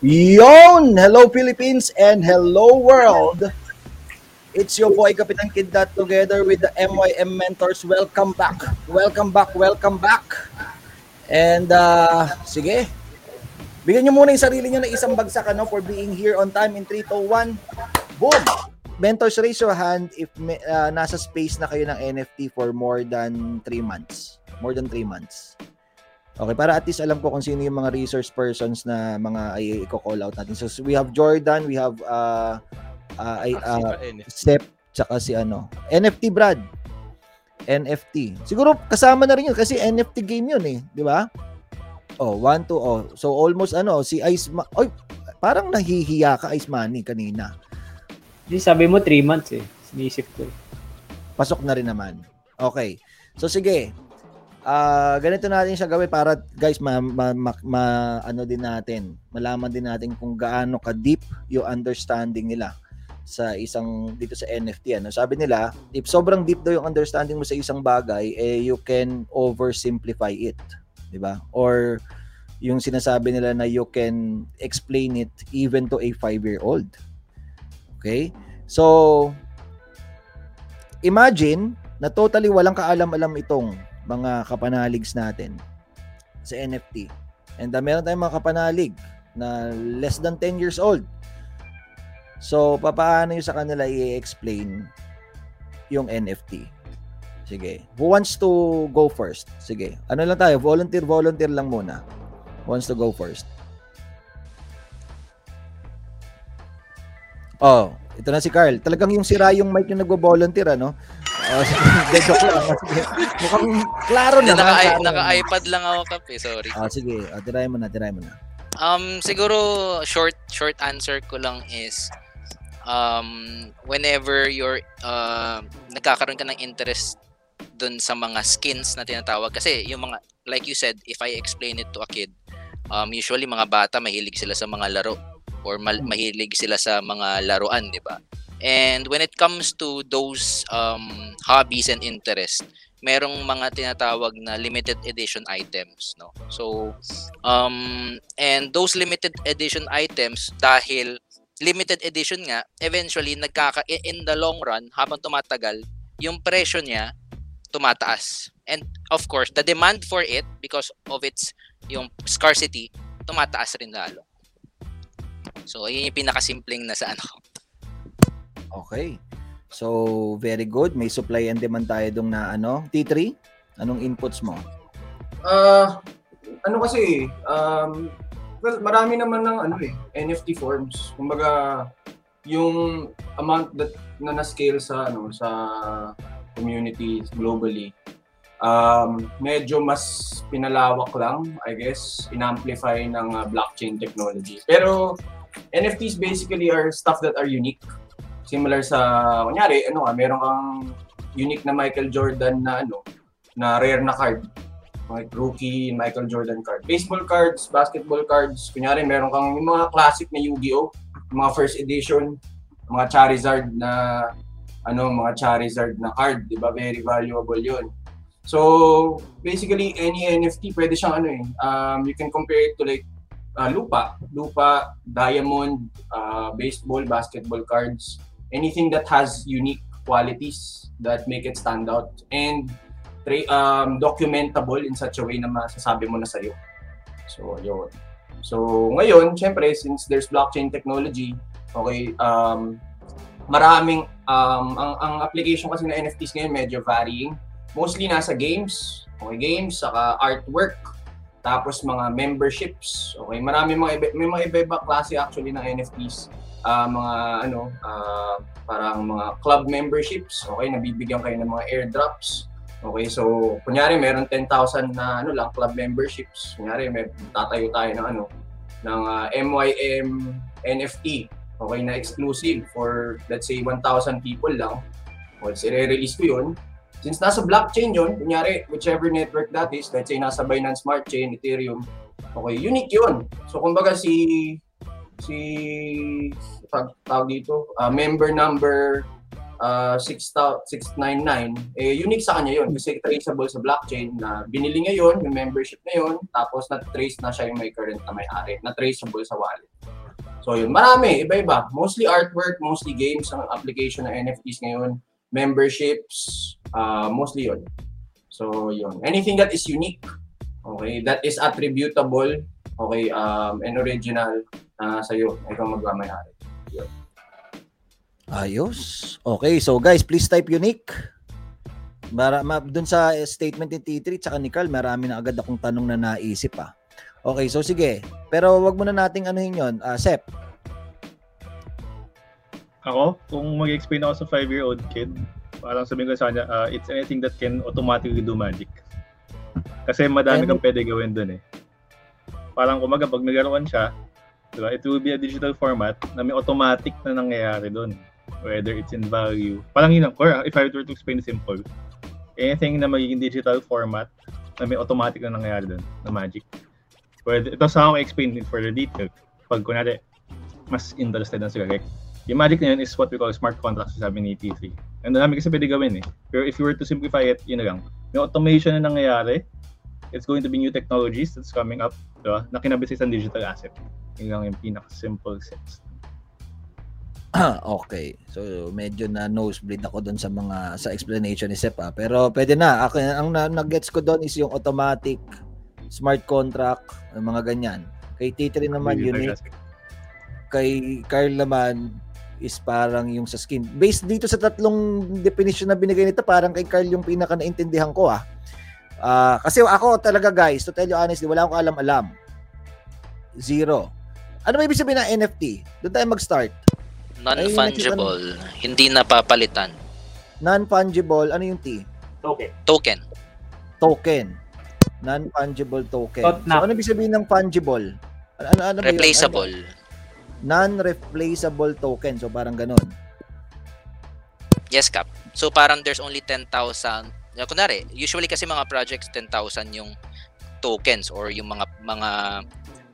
Yon! Hello Philippines and hello world! It's your boy Kapitan Kiddat together with the MYM Mentors. Welcome back! Welcome back! Welcome back! And uh, sige, bigyan nyo muna yung sarili nyo na isang bagsak ano, for being here on time in 3, 2, 1. Boom! Mentors, raise your hand if uh, nasa space na kayo ng NFT for more than 3 months. More than 3 months. Okay, para at least alam ko kung sino yung mga resource persons na mga ay i-call out natin. So we have Jordan, we have uh, uh, ay, uh, Sep, tsaka si ano, NFT Brad. NFT. Siguro kasama na rin yun kasi NFT game yun eh, di ba? Oh, 1 2 oh. So almost ano, si Ice Ma- Oy, parang nahihiya ka Ice Money kanina. Di sabi mo 3 months eh. Sinisip ko. Pasok na rin naman. Okay. So sige. Ah, ganito natin siya gawin para guys ma, ma, ma- ma- ano din natin, malaman din natin kung gaano ka deep yung understanding nila sa isang dito sa NFT ano. Sabi nila, if sobrang deep daw yung understanding mo sa isang bagay, eh you can oversimplify it, 'di ba? Or yung sinasabi nila na you can explain it even to a 5-year-old. Okay? So, imagine na totally walang kaalam-alam itong mga kapanaligs natin sa NFT. And uh, meron tayong mga kapanalig na less than 10 years old. So, papaano yung sa kanila i-explain yung NFT? Sige. Who wants to go first? Sige. Ano lang tayo? Volunteer, volunteer lang muna. Who wants to go first? Oh, ito na si Carl. Talagang yung sira yung mic yung nagbo-volunteer, ano? Oh, sige, joke lang. Sige. Mukhang klaro naman. naka, klaro naka naman. iPad lang ako kape, sorry. Ah, sige. Ah, tirahin mo na, tirahin mo na. Um siguro short short answer ko lang is um whenever you're uh, nagkakaroon ka ng interest dun sa mga skins na tinatawag kasi yung mga like you said if I explain it to a kid um usually mga bata mahilig sila sa mga laro or mal- mahilig sila sa mga laruan, 'di ba? And when it comes to those um hobbies and interest, merong mga tinatawag na limited edition items, no? So um and those limited edition items dahil limited edition nga eventually nagkaka in the long run habang tumatagal yung presyo niya tumataas. And of course the demand for it because of its yung scarcity tumataas rin lalo. So yun yung pinakasimpleng na sa ano Okay. So, very good. May supply and demand tayo dong na ano. T3, anong inputs mo? Ah, ano kasi, um, well, marami naman ng ano eh, NFT forms. Kumbaga, yung amount that na na-scale sa ano sa community globally um, medyo mas pinalawak lang, I guess, in-amplify ng uh, blockchain technology. Pero NFTs basically are stuff that are unique. Similar sa, kunyari, ano nga, meron kang unique na Michael Jordan na ano, na rare na card. Like rookie Michael Jordan card. Baseball cards, basketball cards. Kunyari, meron kang yung mga classic na Yu-Gi-Oh! mga first edition, mga Charizard na ano, mga Charizard na card, 'di ba? Very valuable 'yun. So, basically any NFT pwede siyang ano eh. Um, you can compare it to like uh, lupa, lupa, diamond, uh, baseball, basketball cards, anything that has unique qualities that make it stand out and tra- um, documentable in such a way na masasabi mo na sa'yo. So, yun. So, ngayon, syempre, since there's blockchain technology, okay, um, maraming, um, ang, ang application kasi ng NFTs ngayon medyo varying. Mostly nasa games, okay, games, saka artwork, tapos mga memberships, okay, marami mga iba, may mga iba-iba klase actually ng NFTs. Ah, mga ano, ah, parang mga club memberships, okay, nabibigyan kayo ng mga airdrops, Okay, so kunyari meron 10,000 na ano lang club memberships. Kunyari may tatayo tayo ng ano ng ah, MYM NFT. Okay, na exclusive for let's say 1,000 people lang. Well, i-release ko 'yun. Since nasa blockchain 'yun, kunyari whichever network that is, let's say nasa Binance Smart Chain, Ethereum. Okay, unique 'yun. So kumbaga si si tag, tawag dito, ah, member number uh, 699, eh, unique sa kanya yun kasi traceable sa blockchain na binili niya yun, yung membership na yun, tapos na-trace na siya yung may current na may-ari, na-traceable sa wallet. So yun, marami, iba-iba. Mostly artwork, mostly games ang application ng NFTs ngayon. Memberships, uh, mostly yun. So yun. Anything that is unique, okay, that is attributable, okay, um, and original uh, sa'yo, ikaw magmamayari. Ayos. Okay, so guys, please type unique. Mara, ma, dun sa statement ni T3 tsaka ni Carl, marami na agad akong tanong na naisip ah. Okay, so sige. Pero wag muna nating anuhin yun. Uh, Sep, Ako, kung mag-explain ako sa 5-year-old kid, parang sabihin ko sa kanya, uh, it's anything that can automatically do magic. Kasi madami Ano? kang pwede gawin dun eh. Parang kumaga, pag naglaruan siya, diba, it will be a digital format na may automatic na nangyayari dun. Whether it's in value. Parang yun ang core. If I were to explain simple, anything na magiging digital format na may automatic na nangyayari dun, na magic. Pwede, ito sa ako explain in further detail. Pag kunwari, mas interested na sila. Like, yung magic na yun is what we call smart contracts, sabi ni T3. And dami kasi pwede gawin eh. Pero if you were to simplify it, yun na lang. May automation na nangyayari. It's going to be new technologies that's coming up, diba? Na kinabit sa digital asset. Yun lang yung pinaka-simple sense. okay. So medyo na nosebleed ako doon sa mga sa explanation ni Sep ah. Pero pwede na. Ako ang na, nag-gets ko doon is yung automatic smart contract, yung mga ganyan. Kay T3 naman asset. Kay Carl naman is parang yung sa skin. Based dito sa tatlong definition na binigay nito, parang kay Carl yung pinaka naintindihan ko ah. Ah, kasi ako talaga guys, to tell you honestly, wala akong alam-alam. Zero. Ano ba ibig sabihin ng NFT? Doon tayo mag-start. Non-fungible, hindi napapalitan. Non-fungible, ano yung T? Okay. Token. Token. Non-fungible token. Tot So, ano ibig sabihin ng fungible? Ano, ano, ano? Replaceable. Ano? Non-replaceable token. So, parang ganun. Yes, Cap. So parang there's only 10,000. Uh, kunwari, usually kasi mga projects 10,000 yung tokens or yung mga mga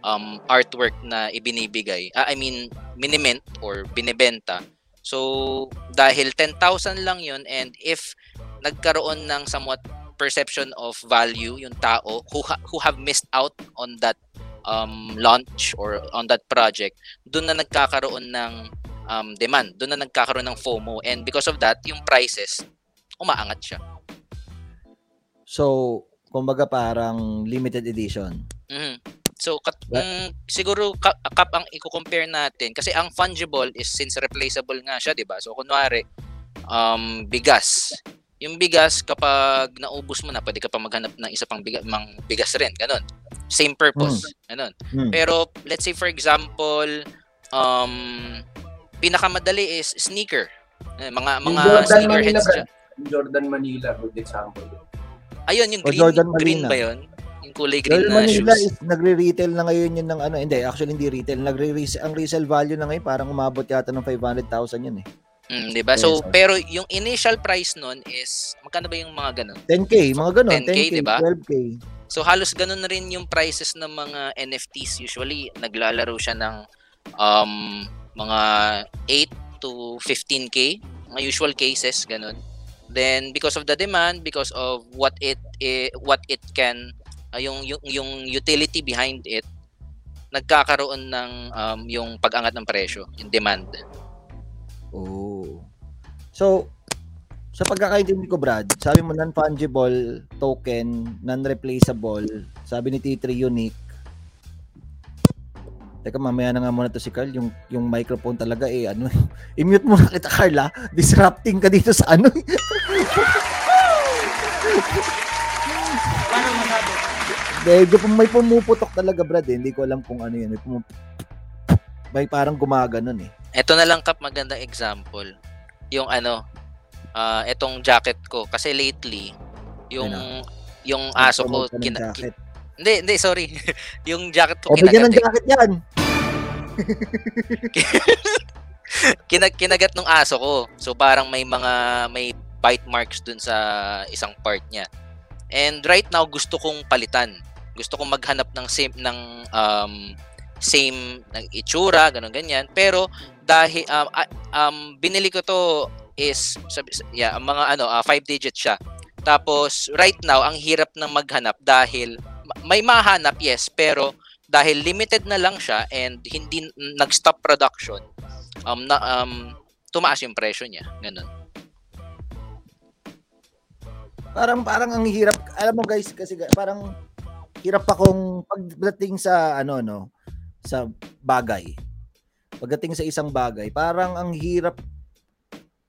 um, artwork na ibinibigay. Ah, I mean, minimint or binebenta. So dahil 10,000 lang yun and if nagkaroon ng somewhat perception of value yung tao who ha- who have missed out on that um, launch or on that project, doon na nagkakaroon ng um, demand. Doon na nagkakaroon ng FOMO. And because of that, yung prices, umaangat siya. So, kumbaga parang limited edition. Mhm. So, kat, mm, siguro ka- kap ang i-compare natin kasi ang fungible is since replaceable nga siya, 'di ba? So kunwari um bigas. Yung bigas kapag naubos mo na, pwede ka pa maghanap ng isa pang bigas, mang bigas rin, ganun. Same purpose, ganun. Hmm. Pero let's say for example, um pinakamadali is sneaker. Eh, mga mga Jordan sneakerheads Manila, dyan. Jordan Manila, good example. Ayun, yung O, green, Jordan green ba yun? Yung kulay green Girl na Manila shoes. is nagre-retail na ngayon yun ng ano, hindi, actually hindi retail. Nagre ang resale value na ngayon parang umabot yata ng 500,000 yun eh. Mm, 'di ba? So, pero yung initial price nun is magkano ba yung mga ganun? 10k, mga ganun, 10K, 10k, diba? 12k. So halos ganun na rin yung prices ng mga NFTs. Usually naglalaro siya ng um mga 8 to 15k, mga usual cases ganun. Then because of the demand, because of what it eh, what it can ah, yung, yung yung utility behind it nagkakaroon ng um, yung pag-angat ng presyo, yung demand. Oh. So, sa pagkakaintindi ko, Brad, sabi mo non-fungible token, non-replaceable, sabi ni T3 unique. Teka, mamaya na nga muna to si Carl. Yung, yung microphone talaga eh, ano, i-mute mo na kita, Carl, ha? Disrupting ka dito sa ano. Paano masabi? Medyo may pumuputok talaga, Brad, eh. Hindi ko alam kung ano yun. May, pumup- may parang gumaganon eh. Ito na lang kap magandang example. Yung ano, ah etong jacket ko kasi lately yung Ano? yung aso ko kina, jacket. Hindi, hindi, sorry. yung jacket ko O, bigyan ng kinagat, eh. jacket yan. Kina- kinagat ng aso ko. So parang may mga may bite marks dun sa isang part niya. And right now gusto kong palitan. Gusto kong maghanap ng same ng um same ng itsura, ganun ganyan. Pero dahil um, ah, um binili ko to is sabi, yeah, mga ano 5 digits siya. Tapos right now ang hirap ng maghanap dahil may mahanap yes, pero dahil limited na lang siya and hindi nag-stop production, um, na, um, tumaas yung presyo niya. Ganun. Parang parang ang hirap, alam mo guys kasi parang hirap pa kung pagdating sa ano no, sa bagay. Pagdating sa isang bagay, parang ang hirap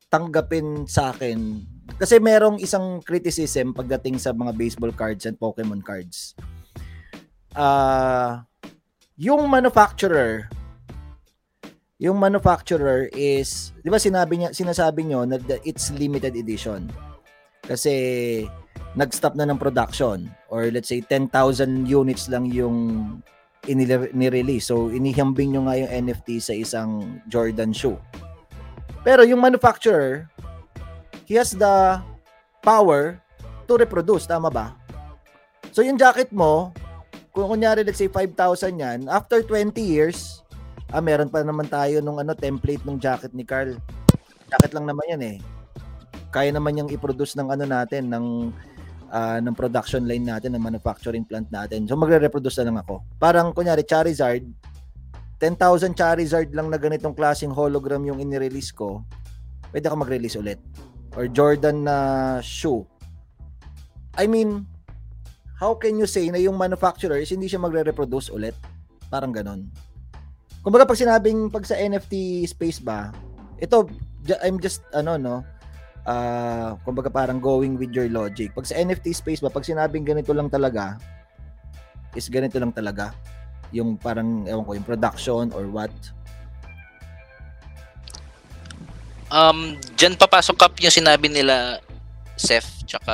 tanggapin sa akin kasi merong isang criticism pagdating sa mga baseball cards and Pokemon cards. Ah, yung manufacturer yung manufacturer is, 'di ba sinabi niya sinasabi niyo na it's limited edition. Kasi nag-stop na ng production or let's say 10,000 units lang yung ni-release. So inihambing nyo nga yung NFT sa isang Jordan shoe. Pero yung manufacturer, he has the power to reproduce, tama ba? So yung jacket mo, kung kunyari let's say 5,000 yan, after 20 years, ah meron pa naman tayo nung ano template ng jacket ni Carl. Jacket lang naman yan eh kaya naman niyang i-produce ng ano natin ng ah, ng production line natin ng manufacturing plant natin. So magre-reproduce na lang ako. Parang kunyari Charizard 10,000 Charizard lang na ganitong klaseng hologram yung inirelease ko. Pwede ako mag-release ulit. Or Jordan na shoe. I mean, how can you say na yung manufacturer is hindi siya magre-reproduce ulit? Parang ganon. Kumbaga pag sinabing pag sa NFT space ba, ito I'm just ano no, ah kumbaga parang going with your logic. Pag sa NFT space ba, pag sinabing ganito lang talaga, is ganito lang talaga. Yung parang, ewan ko, yung production or what. Um, dyan papasok up yung sinabi nila Seth tsaka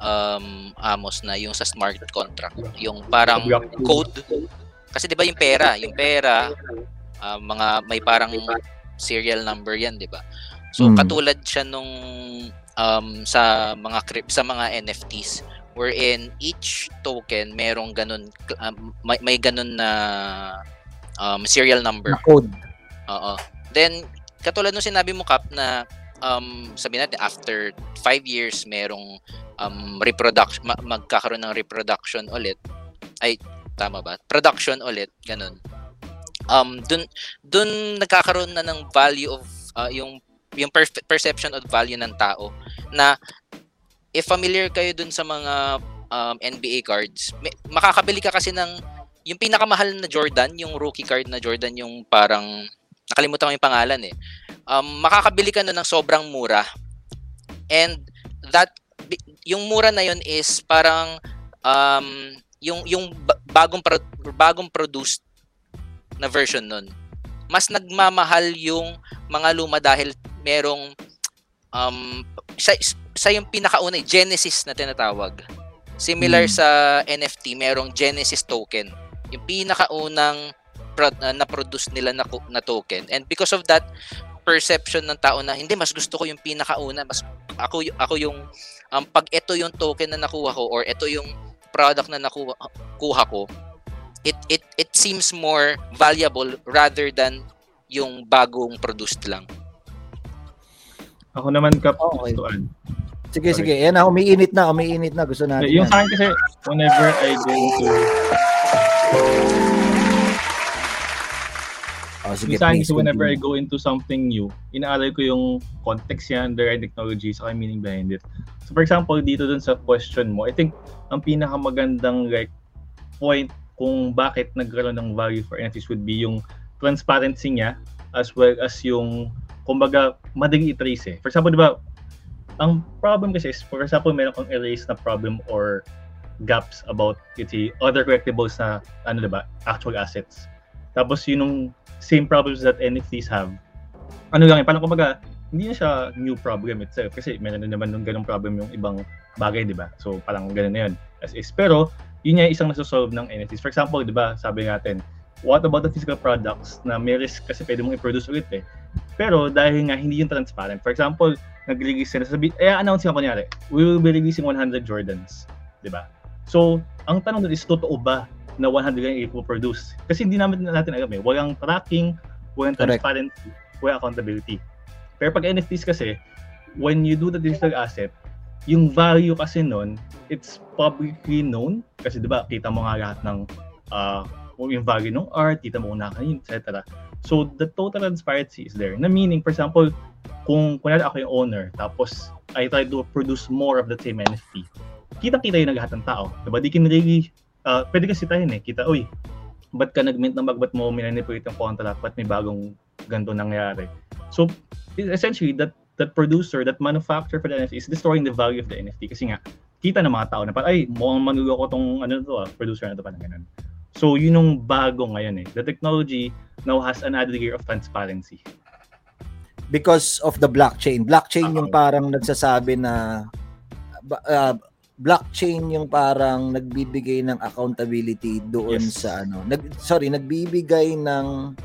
um, Amos na yung sa smart contract. Yung parang code. Kasi 'di ba yung pera, yung pera ah, mga may parang serial number 'yan, 'di ba? So Mm. katulad siya nung um, sa mga crypt sa mga NFTs wherein each token merong ganun um, may, may ganun na um, serial number. Na code. Oo. Then, katulad nung sinabi mo, Kap, na um, sabi natin, after 5 years, merong um, reproduction, ma- magkakaroon ng reproduction ulit. Ay, tama ba? Production ulit, ganun. Um, dun, dun nagkakaroon na ng value of, uh, yung, yung per- perception of value ng tao na if familiar kayo dun sa mga um, NBA cards, may, makakabili ka kasi ng yung pinakamahal na Jordan, yung rookie card na Jordan, yung parang nakalimutan ko yung pangalan eh. Um, makakabili ka na ng sobrang mura. And that yung mura na yun is parang um, yung yung ba- bagong pro- bagong produced na version nun. Mas nagmamahal yung mga luma dahil merong um sa, sa yung pinakauna Genesis na tinatawag. Similar Hmm. sa NFT, merong Genesis token. Yung pinakaunang pro- na na-produce nila na, na token. And because of that, perception ng tao na hindi mas gusto ko yung pinakauna, mas ako ako yung um, pag ito yung token na nakuha ko or ito yung product na nakuha kuha ko, it it it seems more valuable rather than yung bagong produced lang. Ako naman, Kap, Okay. gusto add. Sige, Sorry. sige. Yan na, umiinit na, umiinit na. Gusto natin Yung sa akin kasi, whenever I go into, Oh, sige, yung sa akin please, kasi whenever I go into something new, inaaral ko yung context yan, underlying technology, saka meaning behind it. So for example, dito dun sa question mo, I think ang pinakamagandang like point kung bakit nagkaroon ng value for NFTs would be yung transparency niya as well as yung kumbaga madali i-trace eh. For example, di ba, ang problem kasi is, for example, meron kang erase na problem or gaps about let's other collectibles na ano diba, actual assets. Tapos yun yung same problems that NFTs have. Ano lang, eh, parang kumbaga, hindi na siya new problem itself kasi meron na naman ng ganung problem yung ibang bagay, di ba? So parang ganun na yun. As is. Pero, yun yung isang nasa-solve ng NFTs. For example, di ba, sabi natin, what about the physical products na may risk kasi pwede mong i-produce ulit eh. Pero dahil nga hindi yung transparent. For example, nag-release sila, sabi, eh, announce nga kunyari, we will be releasing 100 Jordans. Di ba? So, ang tanong doon is, totoo ba na 100 yung i-produce? Kasi hindi naman natin alam eh. Walang tracking, walang Correct. transparency, walang accountability. Pero pag NFTs kasi, when you do the digital asset, yung value kasi nun, it's publicly known. Kasi di ba, kita mo nga lahat ng uh, kung yung value ng art, kita mo na kanina, etc. So, the total transparency is there. Na meaning, for example, kung kunyari ako yung owner, tapos I try to produce more of the same NFT, kita-kita yung lahat ng tao. Diba? Di can really, uh, pwede kasi tayo eh, kita, uy, ba't ka nag-mint ng bag, ba't mo minanipulate yung contract, ba't may bagong ganito nangyari. So, essentially, that that producer, that manufacturer for the NFT is destroying the value of the NFT kasi nga, kita ng mga tao na parang, ay, mukhang manulo ko tong ano to, ah, producer na to, parang ganun. So, yun yung bago ngayon eh. The technology now has an added layer of transparency. Because of the blockchain. Blockchain yung Oo. parang nagsasabi na uh, blockchain yung parang nagbibigay ng accountability doon Yes. sa ano. Nag, sorry, nagbibigay ng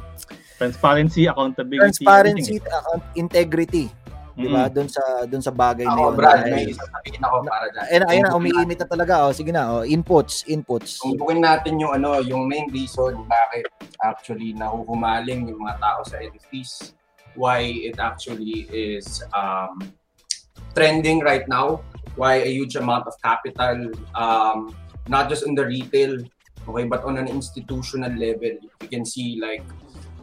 Transparency, accountability, transparency, account, integrity, everything. 'di ba? Mm. Doon sa doon sa bagay na Ako, yun. Brad, Dahil- may sasabihin ako para dyan. Ayun, ayun na, umiinit na talaga. Oh. Sige na, oh. inputs, inputs. Tumbukin natin yung ano, yung main reason bakit actually nahuhumaling yung mga tao sa NFTs. Why it actually is um, trending right now. Why a huge amount of capital, um, not just in the retail, okay, but on an institutional level. You can see like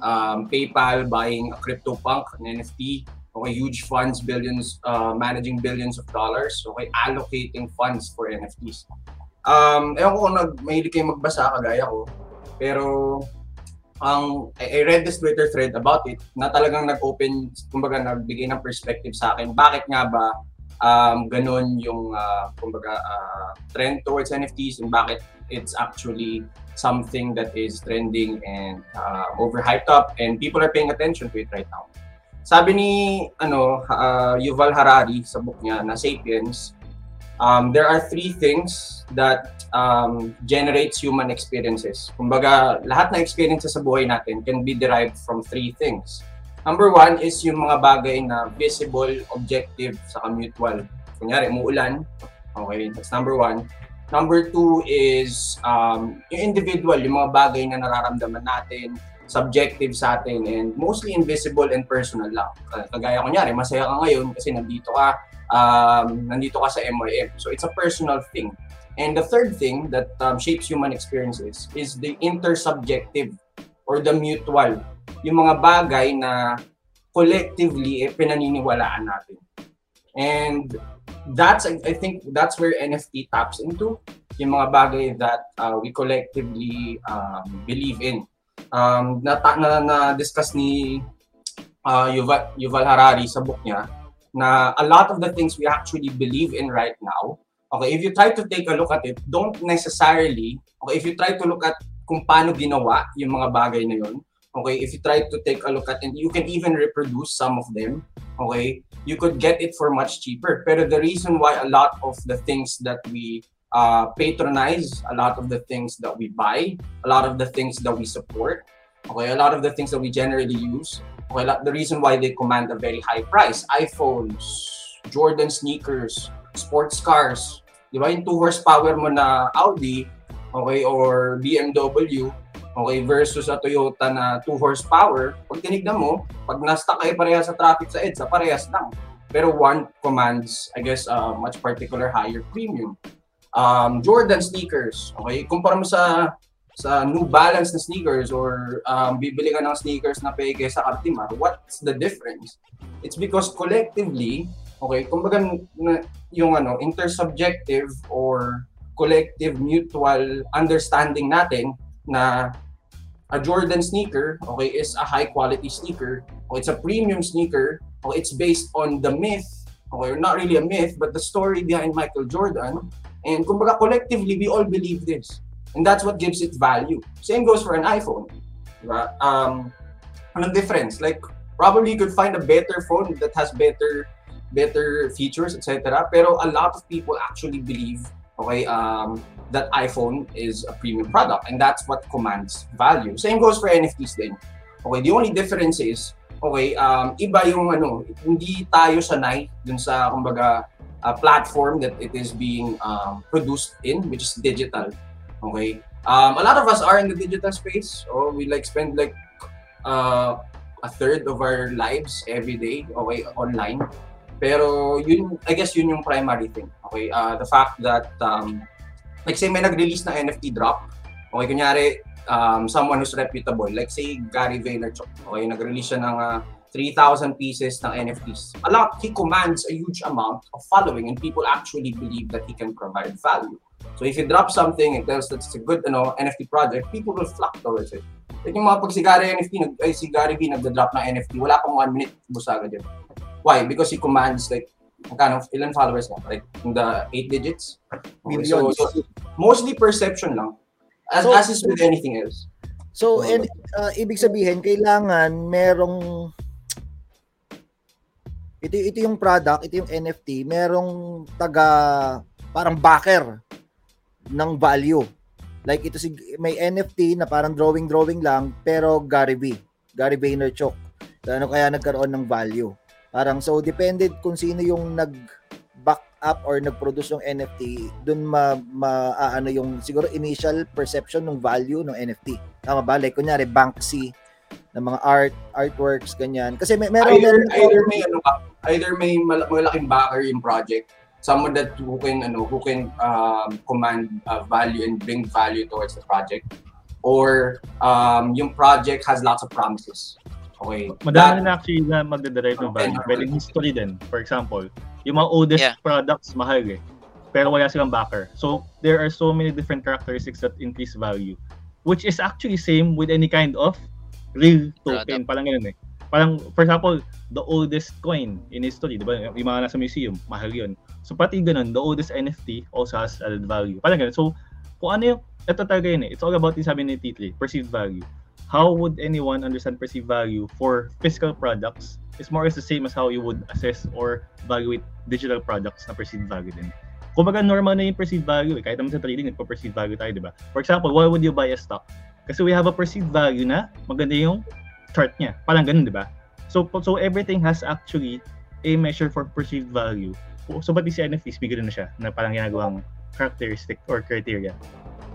um, PayPal buying a CryptoPunk, an NFT, okay, huge funds, billions, uh, managing billions of dollars, okay, allocating funds for NFTs. Um, ewan ko kung nag, mahilig kayo magbasa kagaya ko, pero ang I, read this Twitter thread about it na talagang nag-open, kumbaga nagbigay ng perspective sa akin. Bakit nga ba um, ganun yung uh, kumbaga uh, trend towards NFTs and bakit it's actually something that is trending and uh, overhyped up and people are paying attention to it right now. Sabi ni ano uh, Yuval Harari sa book niya na Sapiens, um, there are three things that um, generates human experiences. Kumbaga, lahat ng experiences sa buhay natin can be derived from three things. Number one is yung mga bagay na visible, objective, saka mutual. Kunyari, umuulan. Okay, that's number one. Number two is um, yung individual, yung mga bagay na nararamdaman natin, subjective sa atin, and mostly invisible and personal lang. Kagaya kunyari, masaya ka ngayon kasi nandito ka, um, nandito ka sa MYM. So it's a personal thing. And the third thing that um, shapes human experiences is the intersubjective or the mutual. Yung mga bagay na collectively eh, pinaniniwalaan natin. And that's, I think, that's where NFT taps into. Yung mga bagay that uh, we collectively um, believe in. Um, na, na, na discuss ni uh, Yuval, Yuval Harari sa book niya na a lot of the things we actually believe in right now Okay, if you try to take a look at it, don't necessarily, okay, if you try to look at kung paano ginawa yung mga bagay na yun, okay, if you try to take a look at it, you can even reproduce some of them, okay, you could get it for much cheaper. Pero the reason why a lot of the things that we uh, patronize, a lot of the things that we buy, a lot of the things that we support, okay, a lot of the things that we generally use, okay, the reason why they command a very high price, iPhones, Jordan sneakers, sports cars, di ba? Yung 2 horsepower mo na Audi, okay, or BMW, okay, versus a Toyota na 2 horsepower, pag tinignan mo, pag na-stuck kayo parehas sa traffic sa EDSA, parehas lang. Pero one commands, I guess, a much particular higher premium. Um, Jordan sneakers, okay, kumpara mo sa sa New Balance na sneakers or um, bibili ka ng sneakers na peke sa Cartimar, what's the difference? It's because collectively, Okay, kumbaga yung ano, intersubjective or collective mutual understanding natin na a Jordan sneaker, okay, is a high quality sneaker, or it's a premium sneaker, or it's based on the myth, okay, not really a myth, but the story behind Michael Jordan. And kumbaga collectively, we all believe this. And that's what gives it value. Same goes for an iPhone. Diba? Um, anong difference? Like, probably you could find a better phone that has better better features, etc. Pero a lot of people actually believe, okay, um, that iPhone is a premium product, and that's what commands value. Same goes for NFTs din. Okay, the only difference is, okay, um, iba yung ano, hindi tayo sanay dun sa, kumbaga, uh, platform that it is being um, produced in, which is digital. Okay, um, a lot of us are in the digital space, or we like spend like uh, a third of our lives every day, okay, online. Pero yun, I guess yun yung primary thing. Okay, uh, the fact that, um, like say may nag-release na NFT drop, Okay, kunyari, um, someone who's reputable, like say Gary Vaynerchuk, okay, nag-release siya ng ah, 3,000 pieces ng NFTs. A lot, he commands a huge amount of following and people actually believe that he can provide value. So if you drop something and tells that it's a good ano, NFT project, people will flock towards it. Like yung mga pag si Gary NFT, nag, ay, si Gary V nagda-drop ng NFT, wala pang one minute, busa agad. Why? Because he commands like, magkano, ilan followers na? Like, in the eight digits? Okay, so, so, mostly perception lang. As, So- as is with anything else. So, and, uh, ibig sabihin, kailangan merong ito, ito yung product, ito yung NFT, merong taga parang backer ng value. Like ito si may NFT na parang drawing drawing lang pero Gary V, Gary Vaynerchuk. Ano kaya nagkaroon ng value? Parang so depended kung sino yung nag back up or nag-produce ng NFT, dun ma, ma ano yung siguro initial perception ng value ng NFT. Tama ba? Like kunyari Banksy ng mga art artworks ganyan. Kasi may meron either, meron either may ano ka, either may mal- malaking backer yung project, someone that who can ano who can um, command uh, value and bring value towards the project or um, yung project has lots of promises. Okay. Madami na actually na magdaderive ng value. Pwedeng history din. For example, yung mga oldest Yeah. products, mahal eh. Pero wala silang backer. So, there are so many different characteristics that increase value. Which is actually same with any kind of real token. Parang ganun eh. Parang, for example, the oldest coin in history, di ba? Yung mga nasa museum, mahal yun. So, pati ganun, the oldest NFT also has added value. Parang ganun. So, kung ano yung, ito talaga yun eh. It's all about yung sabi ni Titli, perceived value how would anyone understand perceived value for physical products is more or less the same as how you would assess or evaluate digital products na perceived value din. Kumbaga normal na yung perceived value eh. Kahit naman sa trading, nagpa-perceived value tayo, di ba? For example, why would you buy a stock? Kasi we have a perceived value na maganda yung chart niya. Parang ganun, di ba? So, so everything has actually a measure for perceived value. So, pati si NFTs, bigyan na siya na parang ginagawang characteristic or criteria.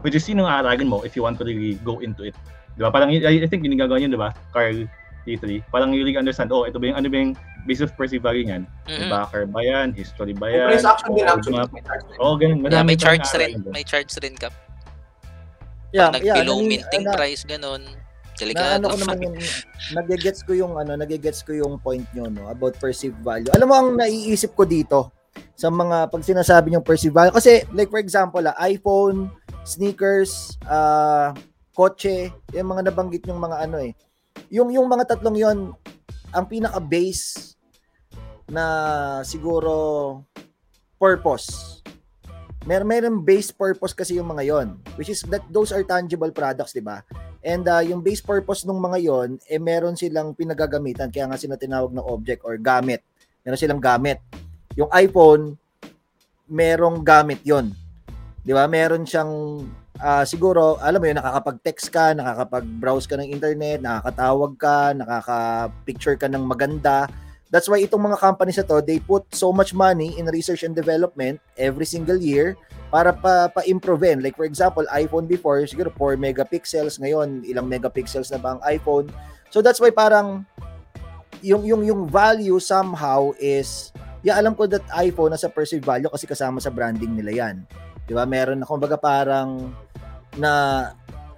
Which is, sino ang aaragin mo if you want to really go into it. Di ba? Parang, I, I think yung ginagawa yun, di ba? Carl T3. Parang you really understand, oh, ito ba yung, ano ba yung base of perceived value niyan? May Mhm. backer ba yan? History ba yan? price action din actually. Oo, oh, ganun. Yeah, may charge rin, may charge rin ka. yeah, Nag yeah, below minting na- price ganun. na Delikado. ano ko naman yung nagigets ko yung ano nagigets ko yung point nyo no about perceived value alam mo ang naiisip ko dito sa mga pag sinasabi yung perceived value kasi like for example ah, iPhone sneakers ah kotse yung mga nabanggit yung mga ano eh yung yung mga tatlong yon ang pinaka base na siguro purpose Mer meron base purpose kasi yung mga yon which is that those are tangible products, 'di ba? And uh, yung base purpose ng mga yon eh meron silang pinagagamitan kaya nga sila tinawag na object or gamit. Meron silang gamit. Yung iPhone merong gamit yon. 'Di ba? Meron siyang ah, siguro alam mo yun nakakapag-text ka, nakakapag-browse ka ng internet, nakakatawag ka, nakaka-picture ka ng maganda. That's why itong mga companies na to, they put so much money in research and development every single year para pa pa-improve. Like for example, iPhone before, siguro 4 megapixels, ngayon ilang megapixels na ba ang iPhone. So that's why parang yung yung yung value somehow is yeah, alam ko that iPhone nasa perceived value kasi kasama sa branding nila 'yan. 'Di ba? Meron na kumbaga parang na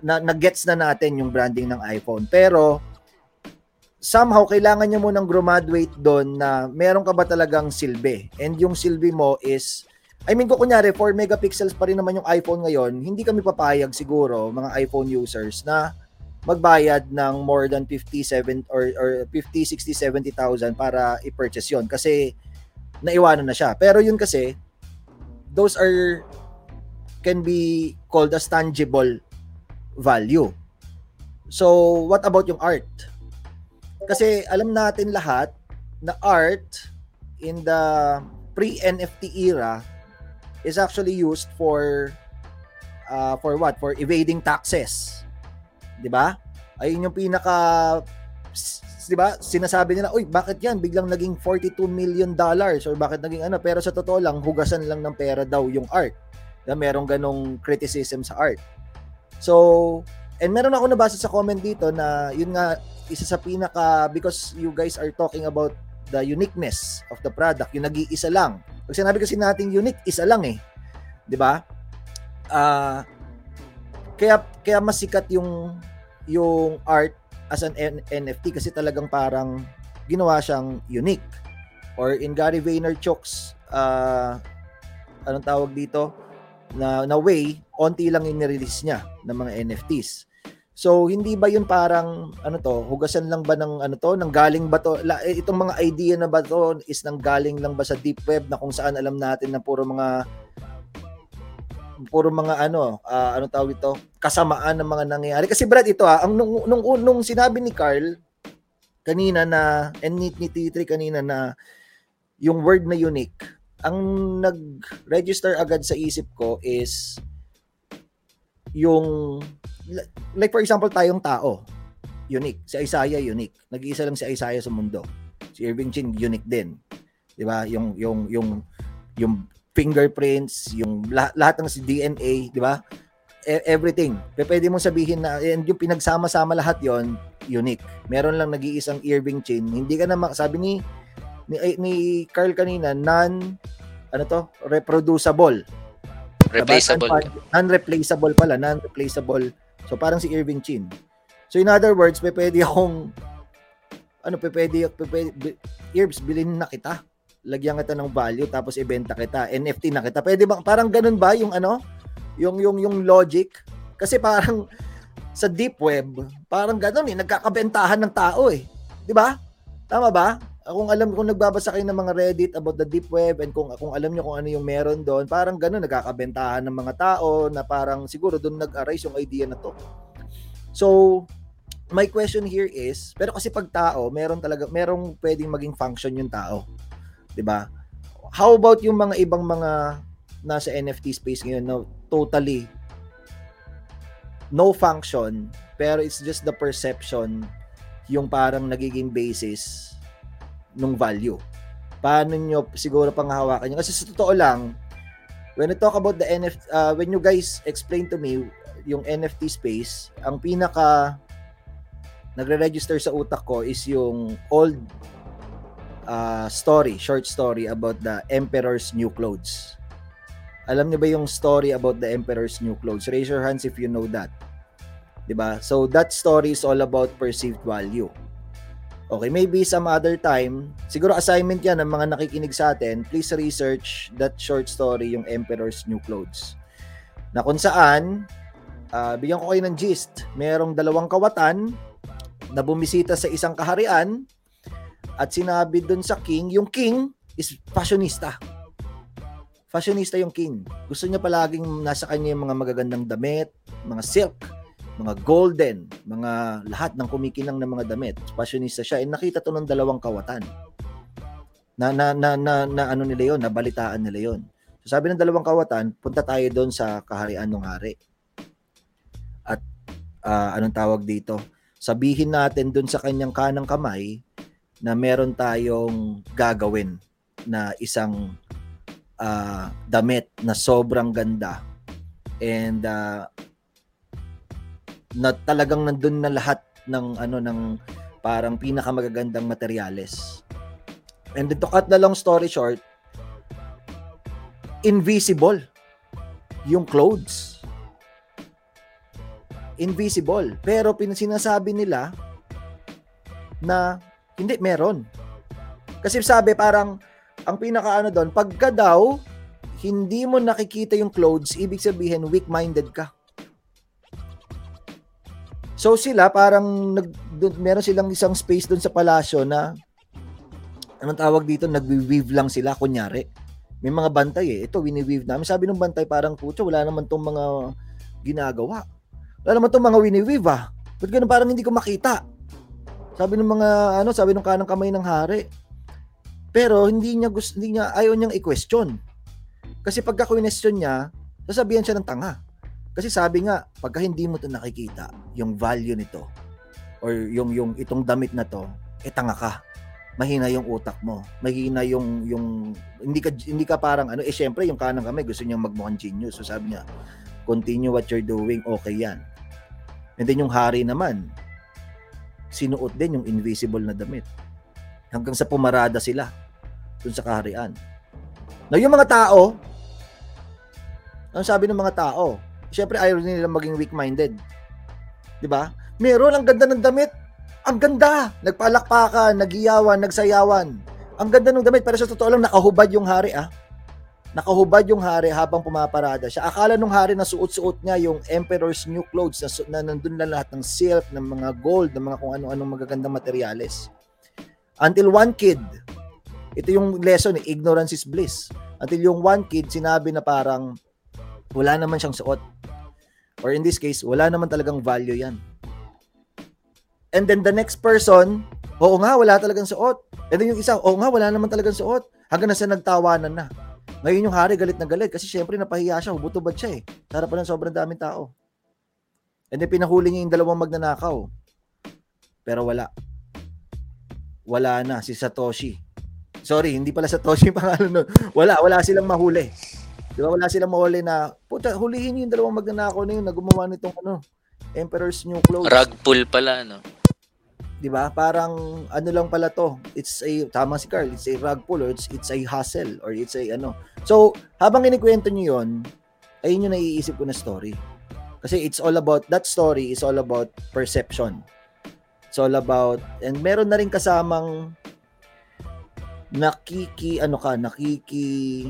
na, na gets na natin yung branding ng iPhone. Pero somehow kailangan nyo munang graduate doon na meron ka ba talagang silbi. And yung silbi mo is I mean, kung kunyari, 4 megapixels pa rin naman yung iPhone ngayon, hindi kami papayag siguro, mga iPhone users, na magbayad ng more than 57 or, or 50, 60, 70,000 para i-purchase yon Kasi naiwanan na siya. Pero yun kasi, those are can be called as tangible value. So, what about yung art? Kasi alam natin lahat na art in the pre-NFT era is actually used for uh, for what? For evading taxes. 'Di ba? Ayun yung pinaka 'di ba? Sinasabi nila, "Uy, bakit 'yan? Biglang naging 42 million dollars or bakit naging ano?" Pero sa totoo lang, hugasan lang ng pera daw yung art. Na merong ganong criticism sa art. So, and meron ako nabasa sa comment dito na yun nga isa sa pinaka because you guys are talking about the uniqueness of the product, yung nag-iisa lang. Pag sinabi kasi natin unique, isa lang eh. 'Di ba? Ah kaya kaya mas sikat yung yung art as an N- NFT kasi talagang parang ginawa siyang unique. Or in Gary Vaynerchuk's uh, anong tawag dito na na way, onti lang yung nirelease niya ng mga NFTs. So hindi ba yun parang ano to, hugasan lang ba ng ano to, nang galing ba to, la, eh, itong mga idea na ba to is nang galing lang ba sa deep web na kung saan alam natin na puro mga puro mga ano, ah, ano tawag ito, kasamaan ng mga nangyayari. Kasi Brad, ito ha, ang nung, nung, nung sinabi ni Carl kanina na, and ni, ni T3 kanina na yung word na unique, ang nag-register agad sa isip ko is yung like for example tayong tao unique. Si Isaiah unique. Nag-iisa lang si Isaiah sa mundo. Si Irving Chin unique din. 'di ba? Yung yung yung yung fingerprints yung lahat, lahat ng si DNA 'di ba? E- everything. Pwede mong sabihin na and yung pinagsama-sama lahat yon unique. Meron lang nag-iisang Irving Chin. Hindi ka na sabi ni ni, ni Carl kanina non ano to reproducible Replaceable. Non- Non-replaceable pala, non-replaceable. So parang si Irving Chin. So in other words, pe pwede akong ano, pe pwede, pe pwede Irbs, bilhin na kita. Lagyan kita ng value tapos ibenta kita. NFT na kita. Pwede ba parang ganun ba yung ano? Yung yung yung logic? Kasi parang sa deep web, parang ganun eh, nagkakabentahan ng tao eh. 'Di ba? Tama ba? Kung alam kung nagbabasa kayo ng mga Reddit about the deep web and kung kung alam niyo kung ano yung meron doon, parang gano'n nagkakabentahan ng mga tao na parang siguro doon nag-arise yung idea na to. So, my question here is, pero kasi pag tao, meron talaga merong pwedeng maging function yung tao. 'Di ba? How about yung mga ibang mga nasa NFT space ngayon na totally no function pero it's just the perception yung parang nagiging basis nung value. Paano nyo siguro panghahawakan nyo? Kasi sa totoo lang, when I talk about the NFT, uh, when you guys explain to me yung NFT space, ang pinaka nagre-register sa utak ko is yung old uh, story, short story about the Emperor's New Clothes. Alam niyo ba yung story about the Emperor's New Clothes? Raise your hands if you know that. 'Di ba? So that story is all about perceived value. Okay, maybe some other time, siguro assignment yan ng mga nakikinig sa atin, please research that short story, yung Emperor's New Clothes. Na kung saan, uh, bigyan ko kayo ng gist, merong dalawang kawatan na bumisita sa isang kaharian at sinabi dun sa king, yung king is fashionista. Fashionista yung king. Gusto niya palaging nasa kanya yung mga magagandang damit, mga silk, mga golden, mga lahat ng kumikinang ng mga damit. Fashionista siya. And nakita to ng dalawang kawatan. Na, na, na, na, na ano nila yon nabalitaan nila yon So sabi ng dalawang kawatan, punta tayo doon sa kaharian ng hari. At uh, anong tawag dito? Sabihin natin doon sa kanyang kanang kamay na meron tayong gagawin na isang uh, damit na sobrang ganda and uh, na talagang nandun na lahat ng ano ng parang pinakamagagandang materyales. And to cut the long story short, invisible yung clothes. Invisible. Pero pinasinasabi nila na hindi meron. Kasi sabi parang ang pinaka ano doon, pagka daw hindi mo nakikita yung clothes, ibig sabihin weak-minded ka. So sila parang nag dun, meron silang isang space doon sa palasyo na anong tawag dito, nagwi-weave lang sila kunyari. May mga bantay eh. Ito wini-weave namin. Sabi ng bantay parang putya, wala naman tong mga ginagawa. Wala naman tong mga wini-weave ah. Ba't ganun parang hindi ko makita? Sabi ng mga ano, sabi ng kanang kamay ng hari. Pero hindi niya gusto, hindi niya ayaw niyang i-question. Kasi pagka question niya, sasabihan siya ng tanga. Kasi sabi nga, pagka hindi mo 'to nakikita, yung value nito or yung yung itong damit na 'to, eh tanga ka. Mahina yung utak mo. Mahina yung yung hindi ka hindi ka parang ano, eh syempre yung kanang kamay gusto niya magmukhang genius. So sabi niya, continue what you're doing, okay yan. And then yung hari naman, sinuot din yung invisible na damit. Hanggang sa pumarada sila dun sa kaharian. Now, yung mga tao, ano sabi ng mga tao? Syempre ayaw nila maging weak-minded. 'Di ba? Meron ang ganda ng damit. Ang ganda. Nagpalakpakan, nagiyawan, nagsayawan. Ang ganda ng damit pero sa totoo lang nakahubad yung hari ah. Nakahubad yung hari habang pumaparada siya. Akala nung hari na suot-suot niya yung Emperor's New Clothes na, na nandun na lahat ng silk, ng mga gold, ng mga kung ano-anong magagandang materyales. Until one kid, ito yung lesson, ignorance is bliss. Until yung one kid sinabi na parang wala naman siyang suot. Or in this case, wala naman talagang value yan. And then the next person, oo nga, wala talagang suot. And then yung isa, oo nga, wala naman talagang suot. Hanggang nasa nagtawanan na. Ngayon yung hari galit na galit kasi syempre napahiya siya, hubutubad siya eh. Sa harapan ng sobrang daming tao. And then pinahuli niya yung dalawang magnanakaw. Pero wala. Wala na si Satoshi. Sorry, hindi pala Satoshi yung pangalan nun. Wala, wala silang mahuli. Di ba? Wala silang mahuli na, puta, hulihin yung dalawang magnanakaw na yun na gumawa nitong ano, Emperor's New Clothes. Rug pull pala, no? 'di ba? Parang ano lang pala to. It's a tama si Carl, it's a rug pull or it's it's a hustle or it's a ano. So, habang kinikwento niyo 'yon, ayun yung naiisip ko na story. Kasi it's all about that story is all about perception. It's all about and meron na rin kasamang nakiki ano ka, nakiki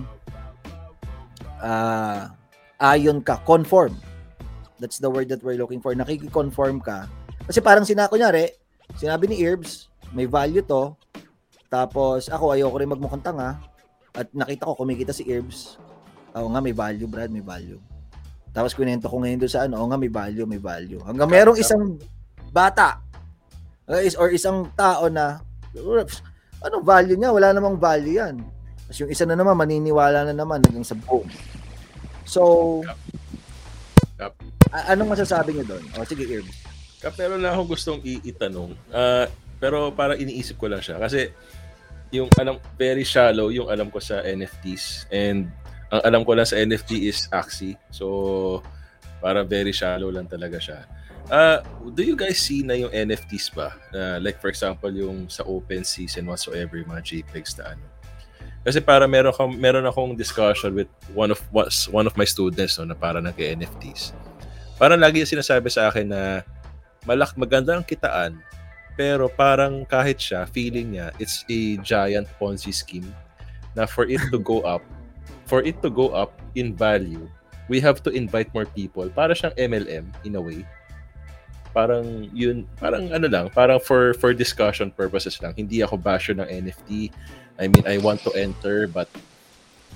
ah ayon ka, conform. That's the word that we're looking for. Nakiki-conform ka. Kasi parang sina kunyari, sinabi ni Herbs, may value to. Tapos ako ayoko rin magmukhang tanga at nakita ko kumikita si Herbs. Oo nga may value, Brad, may value. Tapos kunento ko ngayon doon sa ano, oo nga may value, may value. Hanggang merong isang bata uh, is or isang tao na ano value niya? Wala namang value yan. Tapos yung isa na naman maniniwala na naman hanggang sa boom. So, Yup. a- anong masasabi niyo doon? O sige, Herbs. Kap, meron na akong gustong i- itanong. Ah, pero para iniisip ko lang siya. Kasi yung alam, very shallow yung alam ko sa NFTs. And ang alam ko lang sa NFT is Axie. So, para very shallow lang talaga siya. Ah, do you guys see na yung NFTs ba? Na like for example, yung sa OpenSea and whatsoever, yung mga JPEGs na ano. Kasi para meron akong, meron akong discussion with one of one of my students no, na para nag-NFTs. Parang lagi yung sinasabi sa akin na malak maganda ang kitaan pero parang kahit siya feeling niya it's a giant Ponzi scheme na for it to go up for it to go up in value we have to invite more people. Para siyang MLM in a way. Parang yun parang ano lang parang for for discussion purposes lang. Hindi ako basher ng NFT I mean I want to enter but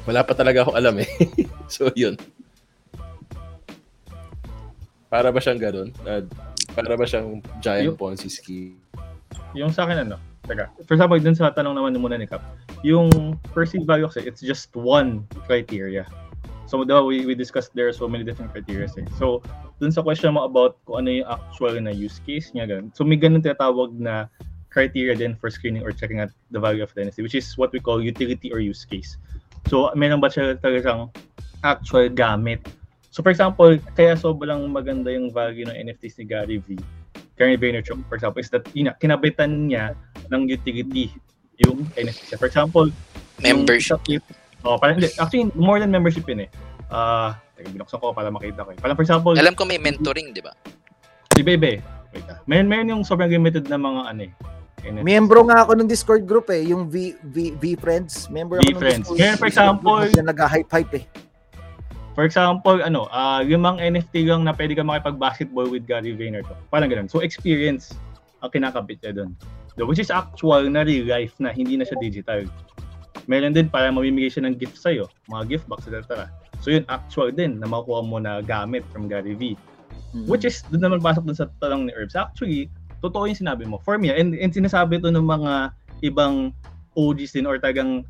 wala pa talaga ako alam eh so yun para ba siyang ganun Uh, para ba siyang giant Yung- Ponzi scheme Yung sa akin ano, teka. For example, dun sa tanong naman muna ni Cap, yung perceived value kasi, it's just one criteria. So, diba, we, we discussed there are so many different criteria eh. So, dun sa question mo about kung ano yung actual na use case niya, ganun. So, may ganun tinatawag na criteria din for screening or checking out the value of NFT, which is what we call utility or use case. So, meron ba siya talagang actual gamit? So, for example, kaya sobrang maganda yung value ng NFTs ni Gary V Gary Vaynerchuk, for example, is that yun, kinabitan niya ng utility yung NFT. For example, yung Membership. sa- Oh, parang, actually, more than membership yun eh. Ah, teka, binuksan ko para makita ko. eh. Parang for example, Alam ko may mentoring, di ba? si Bebe, wait ah. Meron, meron yung sobrang limited na mga ano eh. Miyembro nga ako ng Discord group eh, yung V V, v Friends. Member ako ng V-Friends. Discord, Ngayon, for example- na nag-hype-hype eh. For example, ano, ah limang NFT lang na pwede ka makipag-basketball with Gary Vaynerchuk. Parang ganun. So, experience ang kinakabit niya doon. So, which is actual na real life na hindi na siya digital. Meron din para mamimigay siya ng gift sa'yo, mga gift box, etc. So, yun, actual din na makuha mo na gamit from Gary V. Mm. Which is, doon naman pasok dun sa tanong ni Herbs. Actually, totoo yung sinabi mo. For me, and, and sinasabi to ng mga ibang OGs din or tagang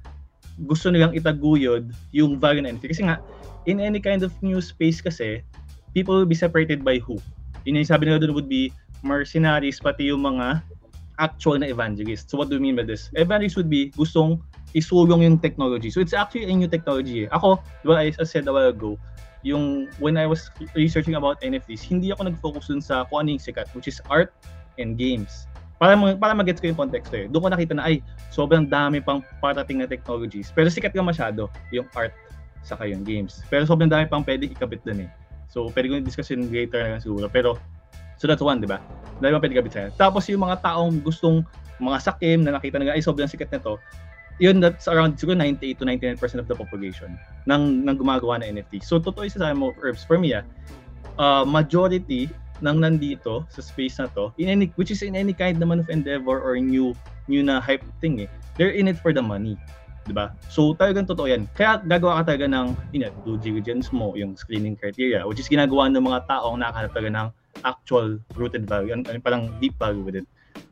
gusto nilang itaguyod yung value ng NFT. Kasi nga, in any kind of new space kasi, people will be separated by who? Yun yung sabi nila doon would be mercenaries, pati yung mga actual na evangelists. So what do you mean by this? Evangelists would be gustong isulong yung technology. So it's actually a new technology. eh. Ako, as I said a while ago, yung when I was researching about NFTs, hindi ako nag-focus dun sa kung ano yung sikat, which is art and games. Para para mag-gets ko yung context eh. Doon ko nakita na ay sobrang dami pang parating na technologies. Pero sikat ka masyado yung art saka yung games. Pero sobrang dami pang pwede ikabit dun eh. So, pwede ko discussion later na lang siguro. Pero, so that's one, di ba? Dahil mga pwede kabit sa'yo. Tapos yung mga taong gustong mga sakim na nakita na ay sobrang sikat na to, yun that's around siguro 98 to 99% of the population nang nang gumagawa ng NFT. So totoo yung sasabi mo herbs for me ah, uh, majority nang nandito sa space na to in any which is in any kind naman of endeavor or new new na hype thing eh. They're in it for the money. 'di ba? So talagang totoo 'yan. Kaya gagawa ka talaga ng yun, due diligence mo, yung screening criteria which is ginagawa ng mga taong nakahanap talaga ng actual rooted value, ano, ano parang deep value with it.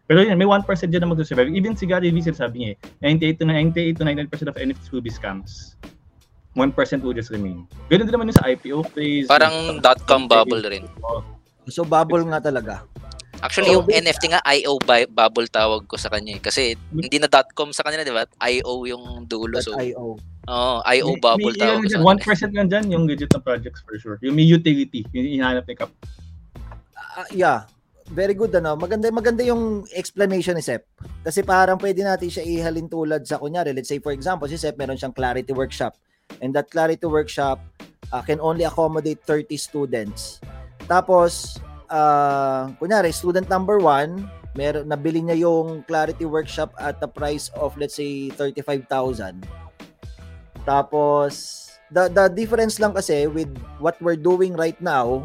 Pero yun, may 1% dyan na mag-survive. Even si Gary Vee sabi niya eh, 98 to 98 to 99% of NFTs will be scams. 1% will just remain. Ganun din naman yung sa IPO phase. Parang dot-com bubble rin. So bubble nga talaga. Actually, Oh, yung NFT nga, IO bu- bubble tawag ko sa kanya. eh. Kasi hindi na .com sa kanila, di ba? IO yung dulo. So, .io. oh, IO bubble may, tawag ko sa kanila. 1% lang dyan yung legit na projects for sure. Yung may utility, yung hinahanap ni Cap. Ah, yeah. Very good ano. Maganda maganda yung explanation ni Sep. Kasi parang pwede natin siya ihalin tulad sa kunyari, let's say for example, si Sep meron siyang clarity workshop. And that clarity workshop uh, can only accommodate 30 students. Tapos uh, kunyari student number 1, meron nabili niya yung clarity workshop at the price of let's say 35,000. Tapos the the difference lang kasi with what we're doing right now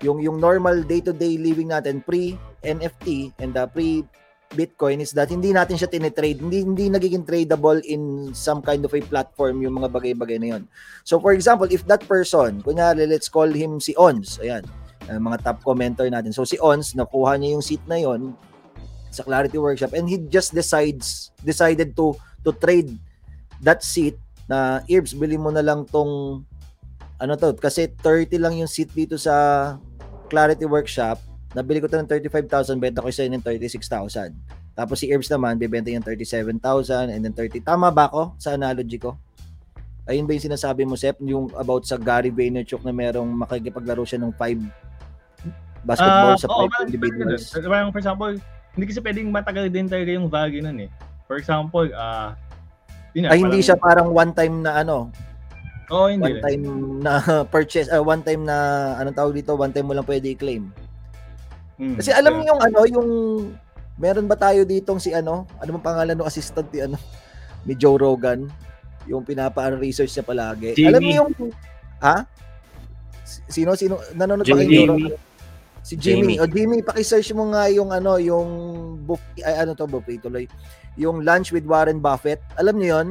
yung yung normal day-to-day living natin pre NFT and the pre Bitcoin is that hindi natin siya tinitrade, hindi hindi nagiging tradable in some kind of a platform yung mga bagay-bagay na yon. So for example, if that person, kunyari let's call him si Ons, ayan, uh, mga top commenter natin. So si Ons, nakuha niya yung seat na yon sa Clarity Workshop and he just decides decided to to trade that seat na Irbs, bili mo na lang tong ano to, kasi 30 lang yung seat dito sa Clarity Workshop, nabili ko to ng 35,000, benta ko sa ng 36,000. Tapos si Herbs naman, bibenta yung 37,000 and then 30. Tama ba ako sa analogy ko? Ayun ba yung sinasabi mo, Sep? Yung about sa Gary Vaynerchuk na merong makikipaglaro siya ng 5 basketball Ah, sa 5 parang- individuals. parang- for example, hindi kasi pwedeng matagal din talaga yung value nun eh. For example, ah yun Ay, hindi parang- siya parang one time na ano, Oo, hindi. one time na purchase, uh, one time na, anong tawag dito, one time mo lang pwede i-claim. Mm, Kasi alam yeah. niyo yung ano, yung meron ba tayo ditong si ano, ano bang pangalan ng assistant ni ano ni Joe Rogan, yung pinapa research niya palagi. Jimmy. Alam niyo yung ha? Sino sino nanonood Jimmy. Joe Rogan? Si Jimmy. Jimmy. O Jimmy, paki-search mo nga yung ano, yung buffet, ay ano to buffet tuloy. Yung lunch with Warren Buffett. Alam niyo yon?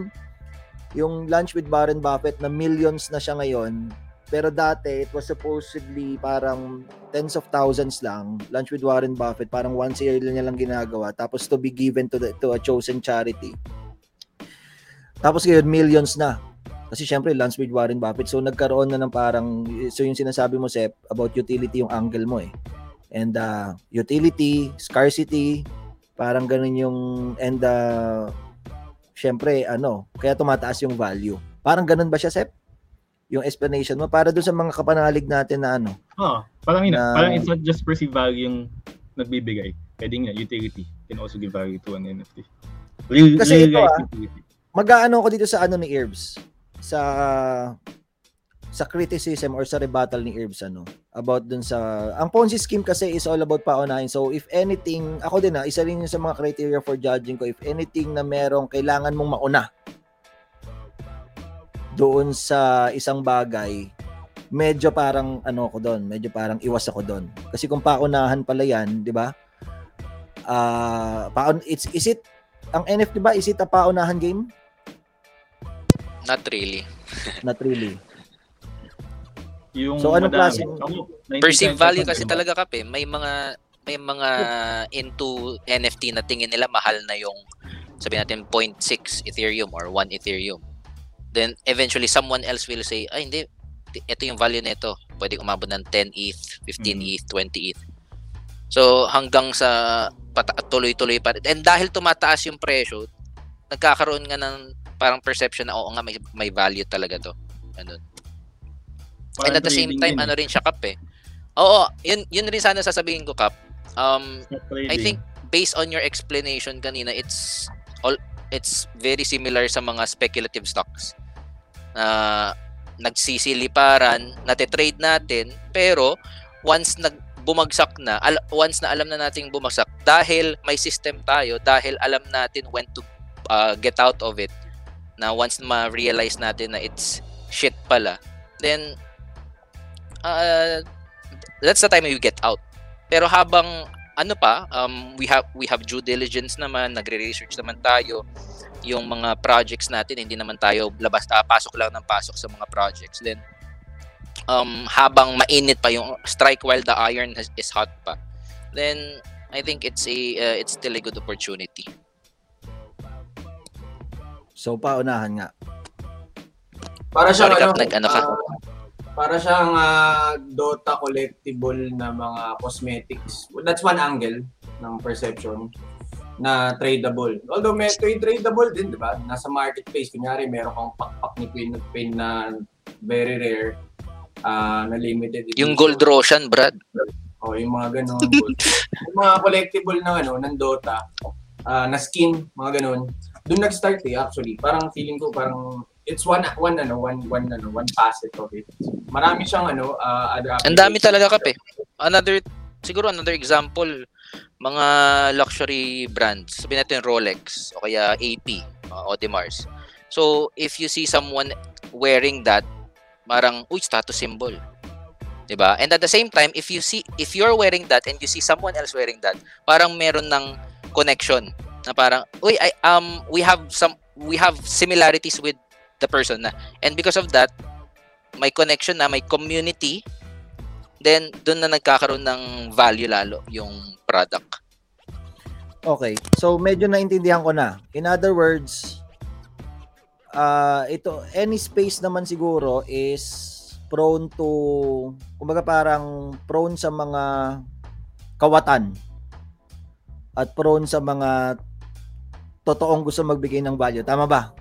Yung lunch with Warren Buffett na millions na siya ngayon. Pero dati, it was supposedly parang tens of thousands lang. Lunch with Warren Buffett, parang once a year lang niya lang ginagawa. Tapos to be given to, the, to a chosen charity. Tapos ngayon, millions na. Kasi syempre, lunch with Warren Buffett. So nagkaroon na ng parang, so yung sinasabi mo, Sep, about utility yung angle mo eh. And uh, utility, scarcity, parang ganun yung, and uh, syempre, ano, kaya tumataas yung value. Parang ganun ba siya, Sep? Yung explanation mo, para doon sa mga kapanalig natin na ano, Oo, parang yun, na- parang it's not just perceived value yung nagbibigay. Pwedeng nga, utility can also give value to an NFT. Real, Kasi real ito, ah, utility. Mag-aano ko dito sa ano ni Herbs sa sa criticism or sa rebuttal ni Herbs ano? About dun sa ang Ponzi scheme kasi is all about paunahin so if anything ako din na isa rin yun sa mga criteria for judging ko if anything na merong kailangan mong mauna doon sa isang bagay medyo parang ano ko doon medyo parang iwas ako doon. Kasi kung paunahan pala yan di ba? Ah paun it's is it ang NFT ba is it a paunahan game Not really. Not really. Yung So, anong Ako, Perceived 99% value kasi talaga kape. May mga may mga into NFT na tingin nila mahal na yung sabi natin 0.6 Ethereum or 1 Ethereum. Then eventually someone else will say, ay hindi, ito yung value nito. Pwedeng umabot ng 10 ETH, 15 Mhm. ETH, 20 ETH. So hanggang sa pata- tuloy-tuloy pa rin. And dahil tumataas yung presyo, nagkakaroon nga ng parang perception na oo nga may, may value talaga to. Ganun. And Parang at the same time, ano rin siya, Kap eh. Oo, yun, yun rin sana sasabihin ko, Kap. Um, eh. I think based on your explanation kanina, it's all it's very similar sa mga speculative stocks. Na nagsisiliparan, natitrade natin, pero once nag bumagsak na, al- once na alam na nating bumagsak, dahil may system tayo, dahil alam natin when to uh, get out of it, na once ma-realize natin na it's shit pala, then uh, that's the time you get out. Pero habang ano pa, um, we have we have due diligence naman, nagre-research naman tayo yung mga projects natin, hindi naman tayo labas ah, pasok lang ng pasok sa mga projects. Then um habang mainit pa yung strike while the iron has, is hot pa. Then I think it's a uh, it's still a good opportunity. So, paunahan nga. Para siyang Sorry, ano, Kap, nag-ano ka? ah, para siyang ah, Dota collectible na mga cosmetics. That's one angle ng perception na tradable. Although may trade tradable din, di ba? Nasa marketplace, kunyari meron kang pakpak ni Queen of Pain na very rare, ah, na limited edition. Yung Gold Roshan, Brad. O, yung mga ganun. gold. yung mga collectible na ano, ng Dota, ah, na skin, mga ganun. Doon nag-start eh, actually. Parang feeling ko parang it's one one ano one one ano one facet of it. Marami siyang ano uh, other Ang dami talaga kape. Another siguro another example mga luxury brands. Sabihin natin Rolex o kaya AP, uh, Audemars. So if you see someone wearing that, parang uy status symbol. 'Di ba? And at the same time, if you see if you're wearing that and you see someone else wearing that, parang meron ng connection na parang uy I um we have some we have similarities with the person na. And because of that, may connection na, may community, then doon na nagkakaroon ng value lalo yung product. Okay. So, medyo naintindihan ko na. In other words, uh, ito, any space naman siguro is prone to, kumbaga parang prone sa mga kawatan at prone sa mga totoong gusto magbigay ng value. Tama ba?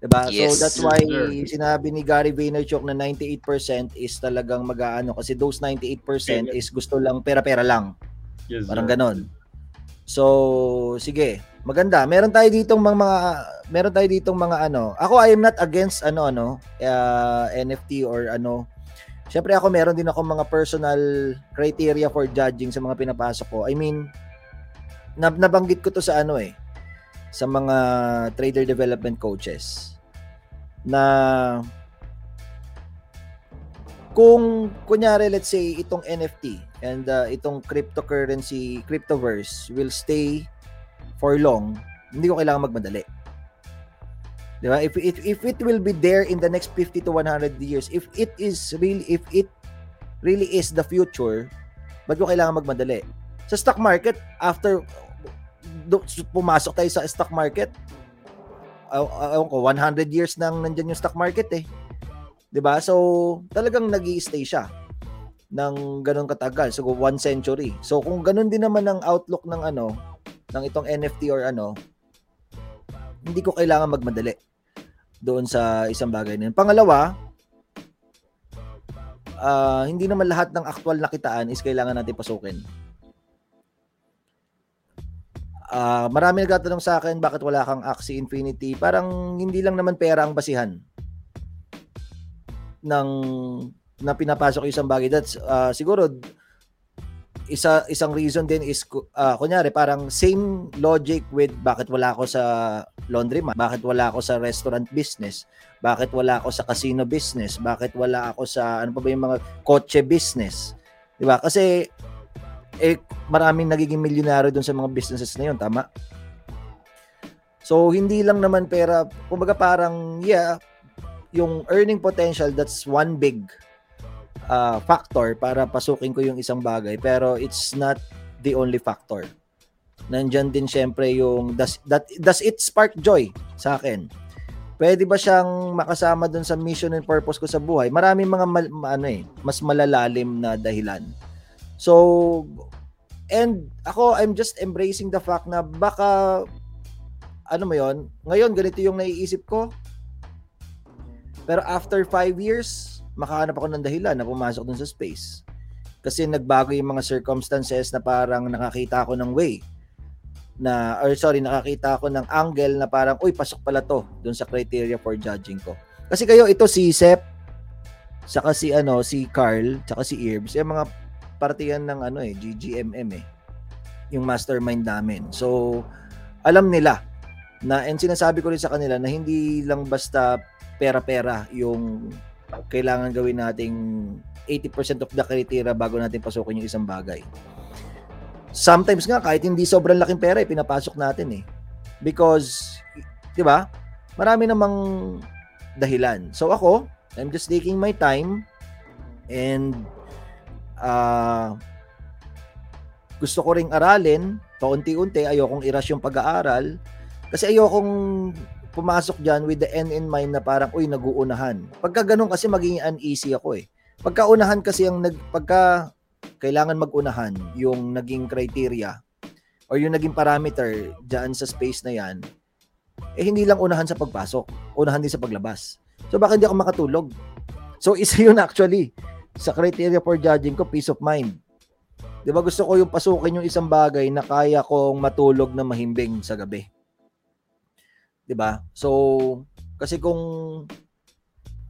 Diba? Yes, so that's why sir. sinabi ni Gary Vaynerchuk na 98% is talagang mag-aano kasi those 98% is gusto lang pera-pera lang. Yes, Parang sir. ganon. So, sige. Maganda. Meron tayo ditong mga, mga meron tayo ditong mga ano. Ako I am not against ano ano uh, NFT or ano. Syempre ako meron din ako mga personal criteria for judging sa mga pinapasok ko. I mean, nab nabanggit ko to sa ano eh sa mga trader development coaches na kung kunyari let's say itong NFT and uh, itong cryptocurrency cryptoverse will stay for long hindi ko kailangan magmadali. Di ba? If it, if it will be there in the next 50 to 100 years if it is really if it really is the future ba't ko kailangan magmadali? Sa stock market after do, pumasok tayo sa stock market uh, uh, ko 100 years nang nandiyan yung stock market eh 'di ba? So, talagang nag stay siya ng ganun katagal. So, one century. So, kung ganun din naman ang outlook ng ano, ng itong NFT or ano, hindi ko kailangan magmadali doon sa isang bagay na yun. Pangalawa, ah, hindi naman lahat ng actual na kitaan is kailangan natin pasukin. Ah, marami nagtatanong sa akin bakit wala kang Axie Infinity. Parang hindi lang naman pera ang basihan ng na pinapasok isang bagay. That's uh, siguro isa isang reason din is uh, kunyari parang same logic with bakit wala ako sa laundromat, bakit wala ako sa restaurant business, bakit wala ako sa casino business, bakit wala ako sa ano pa ba yung mga kotse business. 'Di ba? Kasi eh maraming nagiging milyonaryo doon sa mga businesses na 'yon, tama? So hindi lang naman pera, kumbaga parang yeah, yung earning potential that's one big uh, factor para pasukin ko yung isang bagay pero it's not the only factor. Nandyan din syempre yung does, that, does it spark joy sa akin? Pwede ba siyang makasama dun sa mission and purpose ko sa buhay? Maraming mga mal, ma- ano eh, mas malalalim na dahilan so and ako I'm just embracing the fact na baka ano mo yon ngayon ganito yung naiisip ko. Pero after five years, makahanap ako ng dahilan na pumasok dun sa space. Kasi nagbago yung mga circumstances na parang nakakita ako ng way. Na or sorry nakakita ako ng angle na parang uy pasok pala to dun sa criteria for judging ko. Kasi kayo, ito si Sep, saka si ano, si Carl, saka si Irbs, yung mga partiyan ng ano eh, GGMM eh. Yung mastermind namin. So, alam nila na, and sinasabi ko rin sa kanila na hindi lang basta pera-pera yung kailangan gawin nating 80% of the criteria bago natin pasukin yung isang bagay. Sometimes nga, kahit hindi sobrang laking pera, eh, pinapasok natin eh. Because, di ba, marami namang dahilan. So ako, I'm just taking my time and uh, gusto ko ring aralin paunti-unti, ayokong i-rush yung pag-aaral kasi ayokong pumasok dyan with the end in mind na parang, uy, naguunahan. Pagka ganun kasi magiging uneasy ako eh. Pagka unahan kasi ang nag, pagka kailangan magunahan yung naging criteria or yung naging parameter dyan sa space na yan, eh hindi lang unahan sa pagpasok, unahan din sa paglabas. So baka hindi ako makatulog. So isa yun actually sa criteria for judging ko, peace of mind. 'Di ba gusto ko yung pasukin yung isang bagay na kaya kong matulog na mahimbing sa gabi. 'Di ba? So kasi kung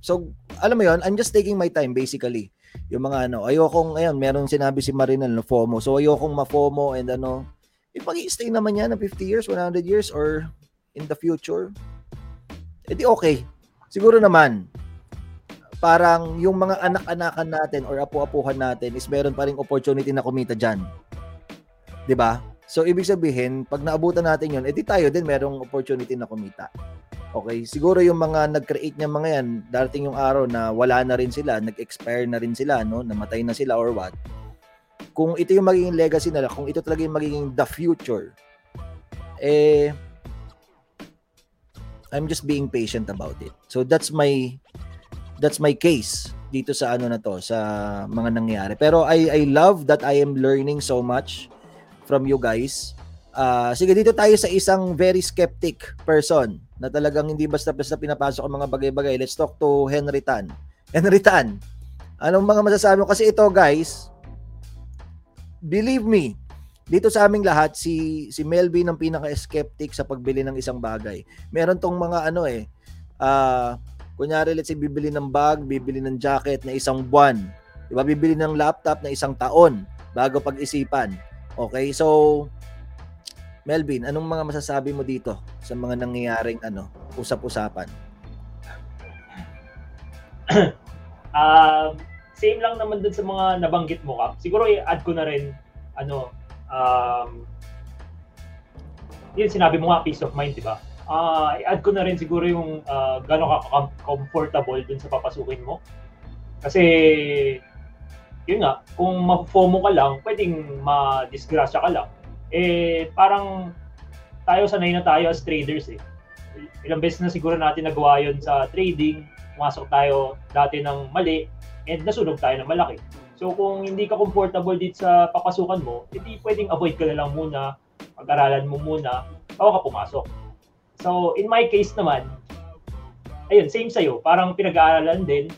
So alam mo yon, I'm just taking my time basically. Yung mga ano, ayokong ayun, meron sinabi si Marinal no FOMO. So ayokong ma-FOMO and ano, eh pag-i-stay naman yan ng 50 years, 100 years or in the future, edi okay. Siguro naman, parang yung mga anak-anakan natin or apu-apuhan natin is meron pa ring opportunity na kumita dyan. 'Di ba? So, ibig sabihin, pag naabutan natin yon edi tayo din merong opportunity na kumita. Okay, siguro yung mga nag-create ng mga yan, darating yung araw na wala na rin sila, nag-expire na rin sila, no? namatay na sila or what. Kung ito yung magiging legacy nila, kung ito talaga yung magiging the future, eh, I'm just being patient about it. So that's my that's my case dito sa ano na to sa mga nangyayari. Pero I I love that I am learning so much from you guys. Uh, sige dito tayo sa isang very skeptic person na talagang hindi basta-basta pinapasok ang mga bagay-bagay. Let's talk to Henry Tan. Henry Tan, anong mga masasabi mo? Kasi ito guys, believe me, dito sa aming lahat si si Melvin ang pinaka-skeptic sa pagbili ng isang bagay. Meron tong mga ano eh uh, kunyari let's say bibili ng bag, bibili ng jacket na isang buwan. 'Di ba? Bibili ng laptop na isang taon bago pag-isipan. Okay? So Melvin, anong mga masasabi mo dito sa mga nangyayaring ano, usap-usapan? uh, same lang naman dun sa mga nabanggit mo, Kap. Siguro i-add ko na rin ano, um, yun sinabi mo nga, peace of mind, di ba? Uh, i-add ko na rin siguro yung uh, gano'n ka comfortable dun sa papasukin mo. Kasi, yun nga, kung ma-FOMO ka lang, pwedeng ma-disgrasya ka lang. Eh, parang tayo sanay na tayo as traders eh. Ilang beses na siguro natin nagawa yun sa trading, pumasok tayo dati ng mali, and nasunog tayo ng malaki. So kung hindi ka comfortable dito sa papasukan mo, hindi pwedeng avoid ka na lang muna, pag-aralan mo muna, bago ka pumasok. So in my case naman, ayun, same sa'yo, parang pinag-aaralan din,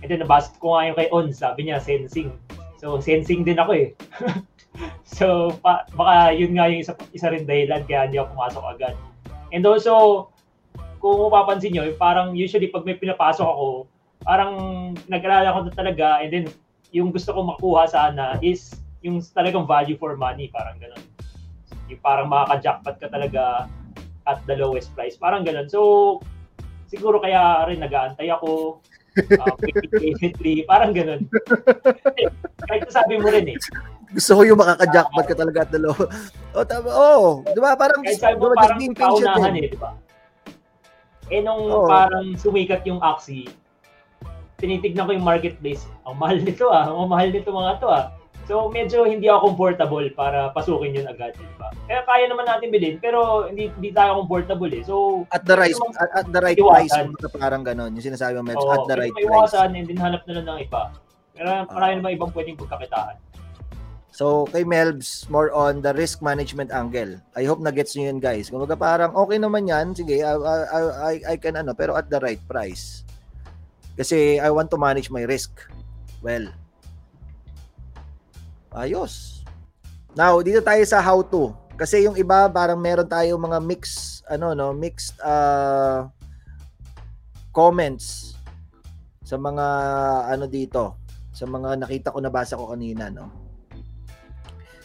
and then nabasa ko nga yung kay On, sabi niya sensing. So sensing din ako eh. so pa, baka yun nga yung isa, isa rin dahilan kaya hindi ako pumasok agad. And also, kung mapapansin nyo, parang usually pag may pinapasok ako, parang nag-alala ko na talaga and then yung gusto ko makuha sana is yung talagang value for money, parang ganun. Yung parang makaka-jackpot ka talaga at the lowest price, parang ganun. So, siguro kaya rin nag-aantay ako, uh, patiently, parang ganun. Kahit sabi mo rin eh. Gusto ko yung makaka-jackpot ka talaga at the low. Oh, tama. Oh, di ba? Parang, Kahit sabi mo, parang paunahan eh, di ba? Eh, nung oh. parang sumikat yung Axie, tinitignan ko yung marketplace. Ang mahal nito ah, ang mahal nito mga to ah. So medyo hindi ako comfortable para pasukin yun agad, di ba? Kaya kaya naman natin bilhin, pero hindi hindi tayo comfortable eh. So at the right at, at the right price, parang ganon. Yung sinasabi mo, medyo at the right price. Iwasan and then hanap na lang ng iba. Pero marami uh, naman ibang pwedeng pagkakitaan. So, kay Melbs, more on the risk management angle. I hope na gets niyo yun, guys. Kung parang okay naman yan, sige, I, I, I, I can ano, pero at the right price. Kasi I want to manage my risk. Well, ayos. Now, dito tayo sa how to. Kasi yung iba parang meron tayo mga mix ano no, mixed uh, comments sa mga ano dito, sa mga nakita ko nabasa ko kanina, no.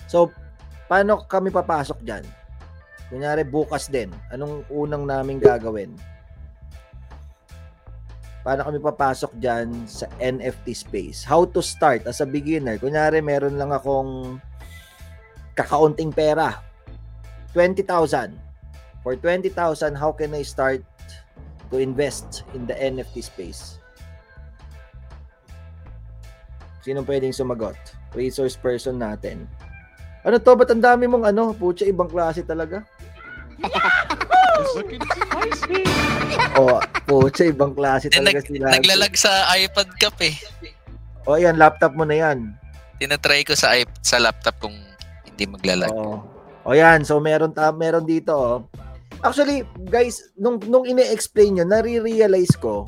So, paano kami papasok diyan? Kunyari bukas din, anong unang naming gagawin? Paano kami papasok diyan sa NFT space? How to start as a beginner? Kunyari meron lang akong kakaunting pera. 20,000. For 20,000, how can I start to invest in the NFT space? Sino pwedeng sumagot? Resource person natin. Ano to? Ba't ang dami mong ano? Pucha, ibang klase talaga. oh, pucha, ibang klase talaga nag, sila. naglalag sa iPad cup eh. O, yan, laptop mo na yan. Tinatry ko sa iP- sa laptop kung hindi maglalag. Oo. O yan, so meron ta meron dito oh. Actually, guys, nung nung ine-explain nyo, nare-realize ko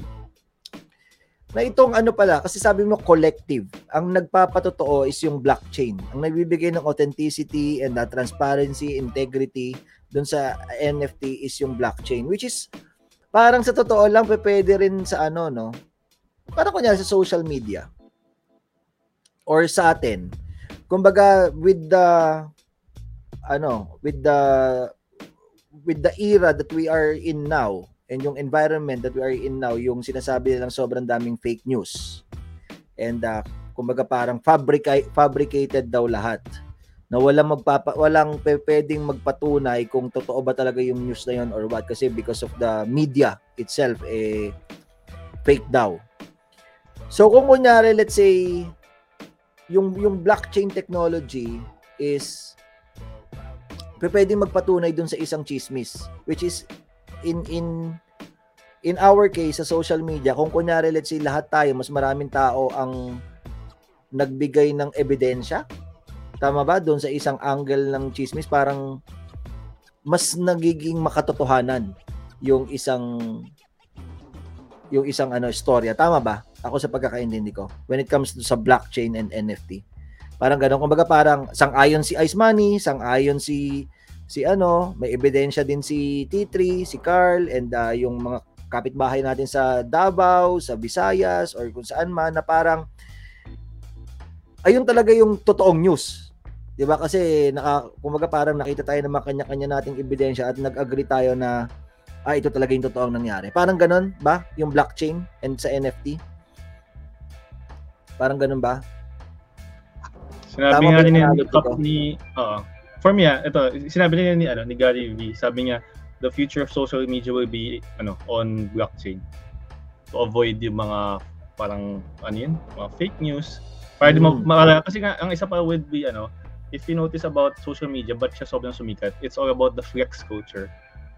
na itong ano pala, kasi sabi mo collective, ang nagpapatotoo is yung blockchain. Ang nagbibigay ng authenticity and uh, transparency, integrity dun sa NFT is yung blockchain, which is parang sa totoo lang pwede rin sa ano, no? Parang kunyari sa social media or sa atin. Kumbaga, with the ano, with the with the era that we are in now and yung environment that we are in now, yung sinasabi nilang sobrang daming fake news. And uh, kumbaga parang fabrica- fabricated daw lahat. Na walang magpapa walang pwedeng magpatunay kung totoo ba talaga yung news na yun or what kasi because of the media itself eh fake daw. So kung kunyari let's say yung yung blockchain technology is pwedeng magpatunay dun sa isang chismis which is in in in our case sa social media kung kunyari let's say lahat tayo mas maraming tao ang nagbigay ng ebidensya. Tama ba? Doon sa isang angle ng chismis parang mas nagiging makatotohanan yung isang yung isang ano storya. Tama ba? Ako sa pagkakaintindi ko. When it comes to sa blockchain and NFT parang ganun. Kumbaga parang sang-ayon si Ice Money sang-ayon si si ano may ebidensya din si T3 si Carl and uh, yung mga kapitbahay natin sa Davao sa Visayas or kung saan man na parang ayun talaga yung totoong news. 'di ba? Kasi naka kumbaga parang nakita tayo ng mga kanya-kanya nating ebidensya at nag-agree tayo na ah ito talaga yung totoong nangyari. Parang ganun ba? Yung blockchain and sa NFT parang ganun ba? Sinabi Tama nga ni, ko? ni oo. For me, ah, ito, sinabi niya ni, ano, ni Gary Vee, sabi niya, the future of social media will be ano on blockchain to avoid yung mga parang ano yun, mga fake news. Para di mo Mm. kasi nga, ang isa pa would be ano, if you notice about social media, but siya sobrang sumikat, it's all about the flex culture.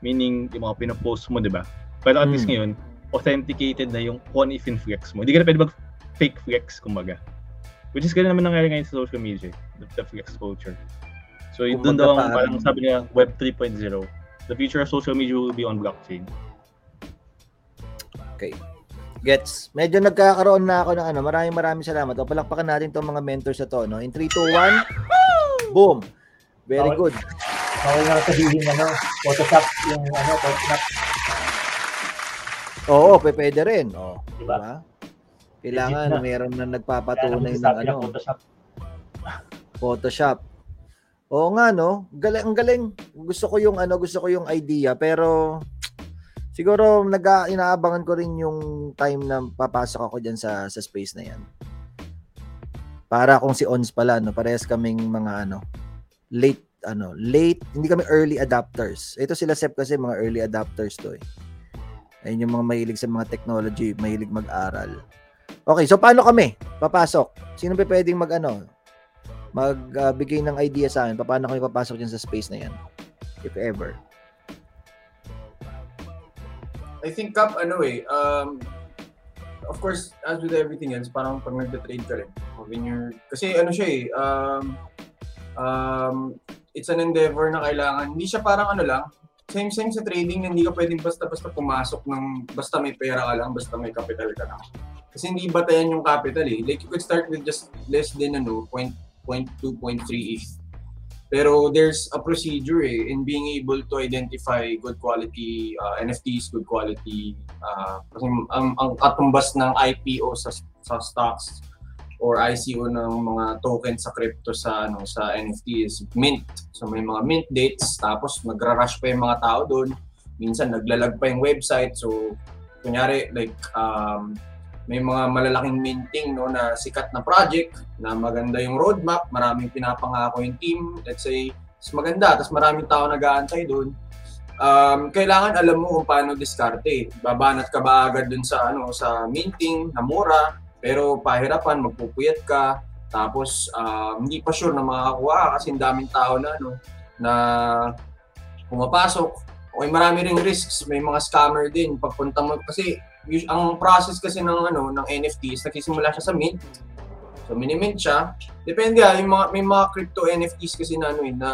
Meaning, yung mga pinopost mo, di ba? Pero at least Mm. ngayon, authenticated na yung kung if in flex mo. Hindi ka na pwede mag fake flex, kumbaga. Which is ganun naman nangyari ngayon sa social media, the, the flex culture. So, yun doon daw ang parang- sabi niya, Web 3.0. The future of social media will be on blockchain. Gets. Medyo nagkakaroon na ako ng ano. Maraming maraming salamat. O, palakpakan natin tong mga mentors na to. No? In 3, 2, 1. Boom. Very Okay. good. Okay nga sabihin ano, Photoshop yung ano, Photoshop, Oo, pwede rin. O, di ba? ba? Kailangan na. meron na nagpapatunay ng ano, Photoshop. Photoshop. Oo nga no, galing ang galing. Gusto ko yung ano, gusto ko yung idea pero siguro nag inaabangan ko rin yung time na papasok ako diyan sa sa space na 'yan. Para kung si Ons pala no, parehas kaming mga ano, late ano, late, hindi kami early adapters. Ito sila Sep kasi mga early adapters to eh. Ayun yung mga mahilig sa mga technology, mahilig mag-aral. Okay, so paano kami papasok? Sino pa pwedeng mag ano, magbigay ng idea sa akin paano kami papasok dyan sa space na yan if ever I think Cap, ano eh, um, of course, as with everything else, parang pag nagda-trade ka rin, when you're, kasi ano siya eh, um, um, it's an endeavor na kailangan, hindi siya parang ano lang, same same sa trading, hindi ka pwedeng basta-basta pumasok ng, basta may pera ka lang, basta may capital ka lang. Kasi hindi batayan yung capital eh. Like you could start with just less than ano, point, point two, point three ETH. Pero there's a procedure eh, in being able to identify good quality uh, NFTs, good quality uh, kasi ang, ang katumbas ng IPO sa sa stocks or ICO ng mga tokens sa crypto sa ano sa NFT is mint. So may mga mint dates tapos magra-rush pa yung mga tao doon. Minsan naglalag pa yung website. So kunyari like um, may mga malalaking minting no na sikat na project na maganda yung roadmap, maraming pinapangako yung team, let's say, is maganda, tapos maraming tao nag-aantay doon. Um, kailangan alam mo kung paano diskarte. Babanat ka ba agad dun sa ano sa minting na mura, pero pahirapan, magpupuyat ka, tapos um, hindi pa sure na makakakuha ka kasi daming tao na ano na pumapasok. Okay, marami ring risks, may mga scammer din pagpunta mo kasi ang process kasi ng ano ng NFTs nagsisimula siya sa mint. So minimint siya. Depende ah, yung mga may mga crypto NFTs kasi na ano eh, na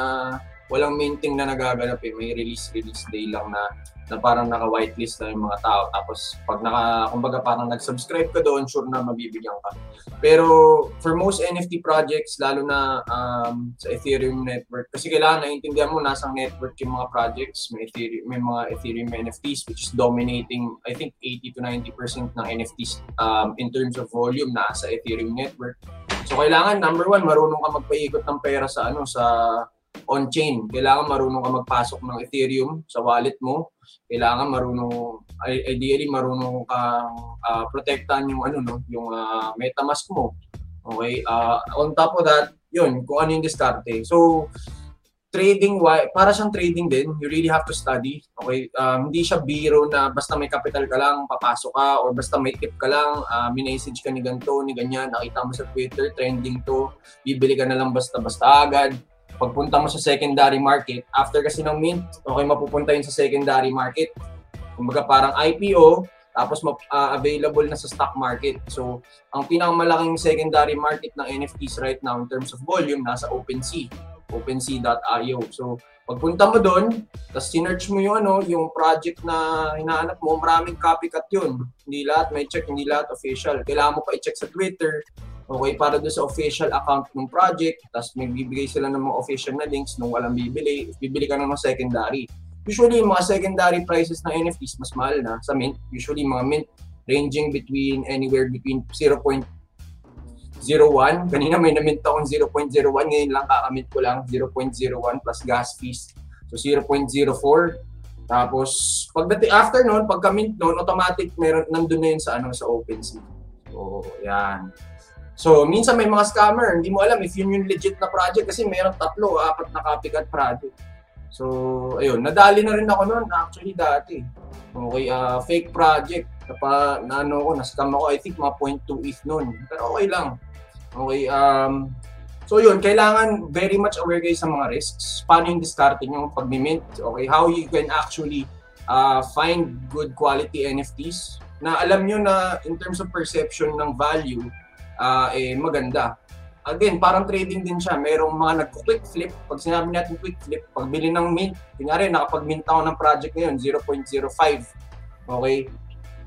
walang minting na nagaganap eh. May release release day lang na na parang naka whitelist na yung mga tao tapos pag naka kumbaga parang nag-subscribe ka doon sure na mabibigyan ka. Pero for most NFT projects lalo na um, sa Ethereum network kasi kailangan naiintindihan mo nasang network yung mga projects, may Ethereum may mga Ethereum NFTs which is dominating I think 80 to 90% ng NFTs um, in terms of volume nasa Ethereum network. So kailangan number one marunong ka magpaikot ng pera sa ano sa on-chain. Kailangan marunong ka magpasok ng Ethereum sa wallet mo. Kailangan marunong ideally marunong kang uh, protektahan yung ano no, yung uh, MetaMask mo. Okay? Uh, on top of that, yun, kung ano yung diskarte. So trading why para siyang trading din you really have to study okay um, hindi siya biro na basta may capital ka lang papasok ka or basta may tip ka lang uh, minessage ka ni ganto ni ganyan nakita mo sa Twitter trending to bibili ka na lang basta basta agad pagpunta mo sa secondary market, after kasi ng mint, okay, mapupunta yun sa secondary market. Kumbaga parang IPO, tapos uh, available na sa stock market. So, ang pinakamalaking secondary market ng NFTs right now in terms of volume, nasa OpenSea, OpenSea.io. So, pagpunta mo doon, tapos sinearch mo yung, ano, yung project na hinahanap mo, maraming copycat yun. Hindi lahat may check, hindi lahat official. Kailangan mo pa i-check sa Twitter, Okay, para doon sa official account ng project, tapos may bibigay sila ng mga official na links nung walang bibili, bibili ka ng mga secondary. Usually, mga secondary prices ng NFTs mas mahal na sa mint. Usually, mga mint ranging between anywhere between 0.01. Kanina may na-mint akong 0.01. Ngayon lang kakamint ko lang 0.01 plus gas fees. So 0.04. Tapos pagdating after noon, pagka mint noon, automatic meron nandun na yun sa ano sa OpenSea. So, yan. So, minsan may mga scammer, hindi mo alam if yun yung legit na project kasi mayroon tatlo, apat na copycat project. So, ayun, nadali na rin ako noon actually dati. Okay, uh, fake project. Kapa, na ano ko, na-scam ako, I think mga 0.2 ETH noon. Pero okay lang. Okay, um, so yun, kailangan very much aware kayo sa mga risks. Paano yung discarding yung pag-mint? Okay, how you can actually uh, find good quality NFTs na alam nyo na in terms of perception ng value, uh, eh, maganda. Again, parang trading din siya. Merong mga nagko-quick flip. Pag sinabi natin quick flip, pag bili ng mint, kunyari nakapag-mint ako ng project ngayon, 0.05. Okay?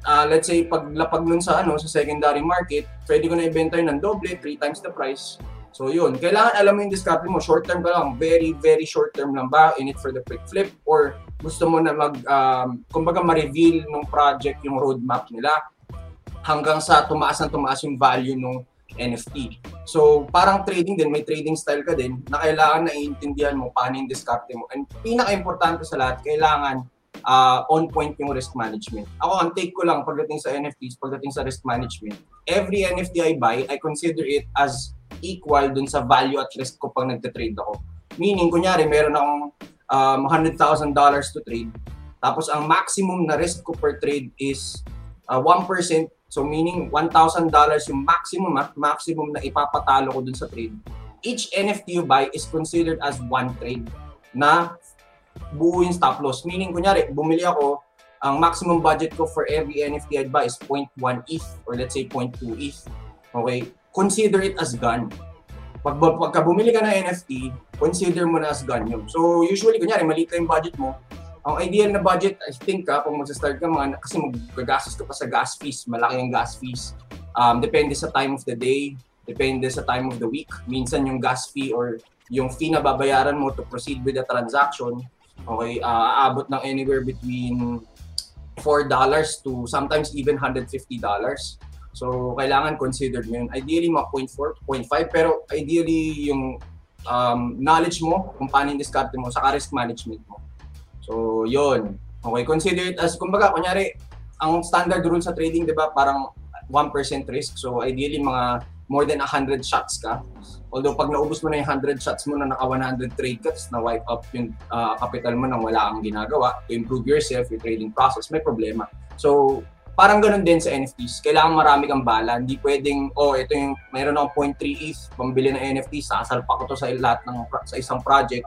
Uh, let's say, pag lapag nun sa, ano, sa secondary market, pwede ko na ibenta yun ng doble, 3 times the price. So yun, kailangan alam mo yung discount mo, short term ka lang, very, very short term lang ba, in it for the quick flip, or gusto mo na mag, um, kumbaga ma-reveal ng project yung roadmap nila hanggang sa tumaas ng tumaas yung value ng NFT. So, parang trading din, may trading style ka din na kailangan na iintindihan mo paano yung discarte mo. And pinaka-importante sa lahat, kailangan uh, on point yung risk management. Ako, ang take ko lang pagdating sa NFTs, pagdating sa risk management, every NFT I buy, I consider it as equal dun sa value at risk ko pag nagte-trade ako. Meaning, kunyari, meron akong um, $100,000 to trade, tapos ang maximum na risk ko per trade is uh, 1%, So meaning $1,000 yung maximum at maximum na ipapatalo ko dun sa trade. Each NFT you buy is considered as one trade na yung stop loss. Meaning, kunyari, bumili ako, ang maximum budget ko for every NFT I buy is 0.1 ETH or let's say 0.2 ETH. Okay? Consider it as gun. Pag, pagka bumili ka ng NFT, consider mo na as gun yun. So usually, kunyari, maliit lang yung budget mo, ang ideal na budget, I think ka, kung magsa-start ka mga, kasi magagastos ka pa sa gas fees, malaki ang gas fees. Um, depende sa time of the day, depende sa time of the week. Minsan yung gas fee or yung fee na babayaran mo to proceed with the transaction, okay, uh, aabot ng anywhere between $4 to sometimes even $150. So, kailangan considered mo yun. Ideally, mga 0.4, 0.5, pero ideally, yung um, knowledge mo kung paano yung discard mo, sa risk management mo. So, yun. Okay, consider it as, kumbaga, kunyari, ang standard rule sa trading, di ba, parang 1% risk. So, ideally, mga more than 100 shots ka. Although, pag naubos mo na yung 100 shots mo na naka 100 trade cuts, na wipe up yung uh, capital mo nang wala kang ginagawa to improve yourself, your trading process, may problema. So, parang ganun din sa NFTs. Kailangan marami kang bala. Hindi pwedeng, oh, ito yung, mayroon akong 0.3 ETH, pambili ng NFT, sasalpa ko to sa lahat ng, sa isang project.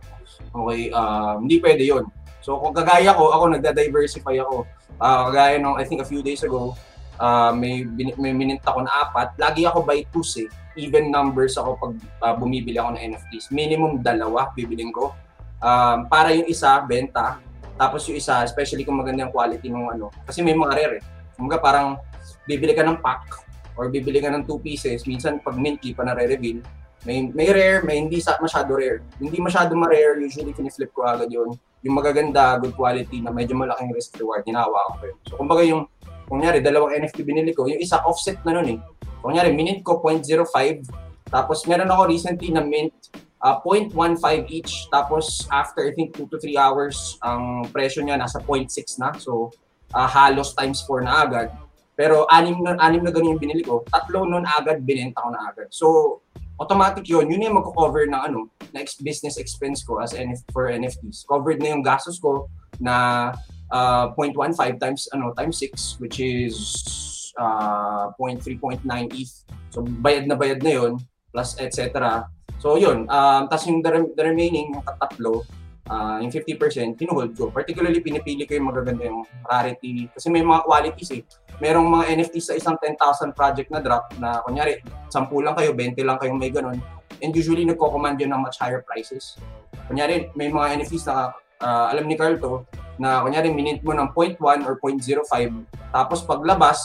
Okay, uh, hindi pwede yon So, kung kagaya ko, ako nagda-diversify ako. Uh, kagaya nung, I think a few days ago, uh, may, may minint ako na apat, lagi ako by twos eh. Even numbers ako pag uh, bumibili ako ng NFTs. Minimum dalawa bibiling ko. Um, para yung isa, benta. Tapos yung isa, especially kung maganda yung quality ng ano. Kasi may mga rare eh. Kumbaga parang bibili ka ng pack or bibili ka ng two pieces. Minsan pag mint, pa na re-reveal. May, may rare, may hindi sa, masyado rare. Hindi masyado ma-rare, usually piniflip ko agad yun. Yung magaganda, good quality na medyo malaking risk reward, hinawa ko yun. So kumbaga yung kunyari, dalawang NFT binili ko, yung isa offset na nun eh. Kunyari, minute ko 0.05, tapos meron ako recently na mint uh, 0.15 each, tapos after I think 2 to 3 hours, ang presyo niya nasa 0.6 na. So, uh, halos times 4 na agad. Pero anim na, anim na ganun yung binili ko, tatlo nun agad, binenta ko na agad. So, automatic yun. Yun yung magko-cover ng ano, na business expense ko as NF, for NFTs. Covered na yung gastos ko na uh, 0.15 times ano times 6 which is uh, 0.3.9 ETH. So bayad na bayad na 'yon plus etc. So yun, um, tapos yung the, the remaining, tatlo, uh, yung 50%, pinuhold ko. Particularly, pinipili ko yung magaganda yung rarity. Kasi may mga qualities eh. Merong mga NFTs sa isang 10,000 project na drop na kunyari, 10 lang kayo, 20 lang kayong may ganun. And usually, nagko-command yun ng much higher prices. Kunyari, may mga NFTs na uh, alam ni Carl to, na kunyari minint mo ng 0.1 or 0.05, tapos paglabas,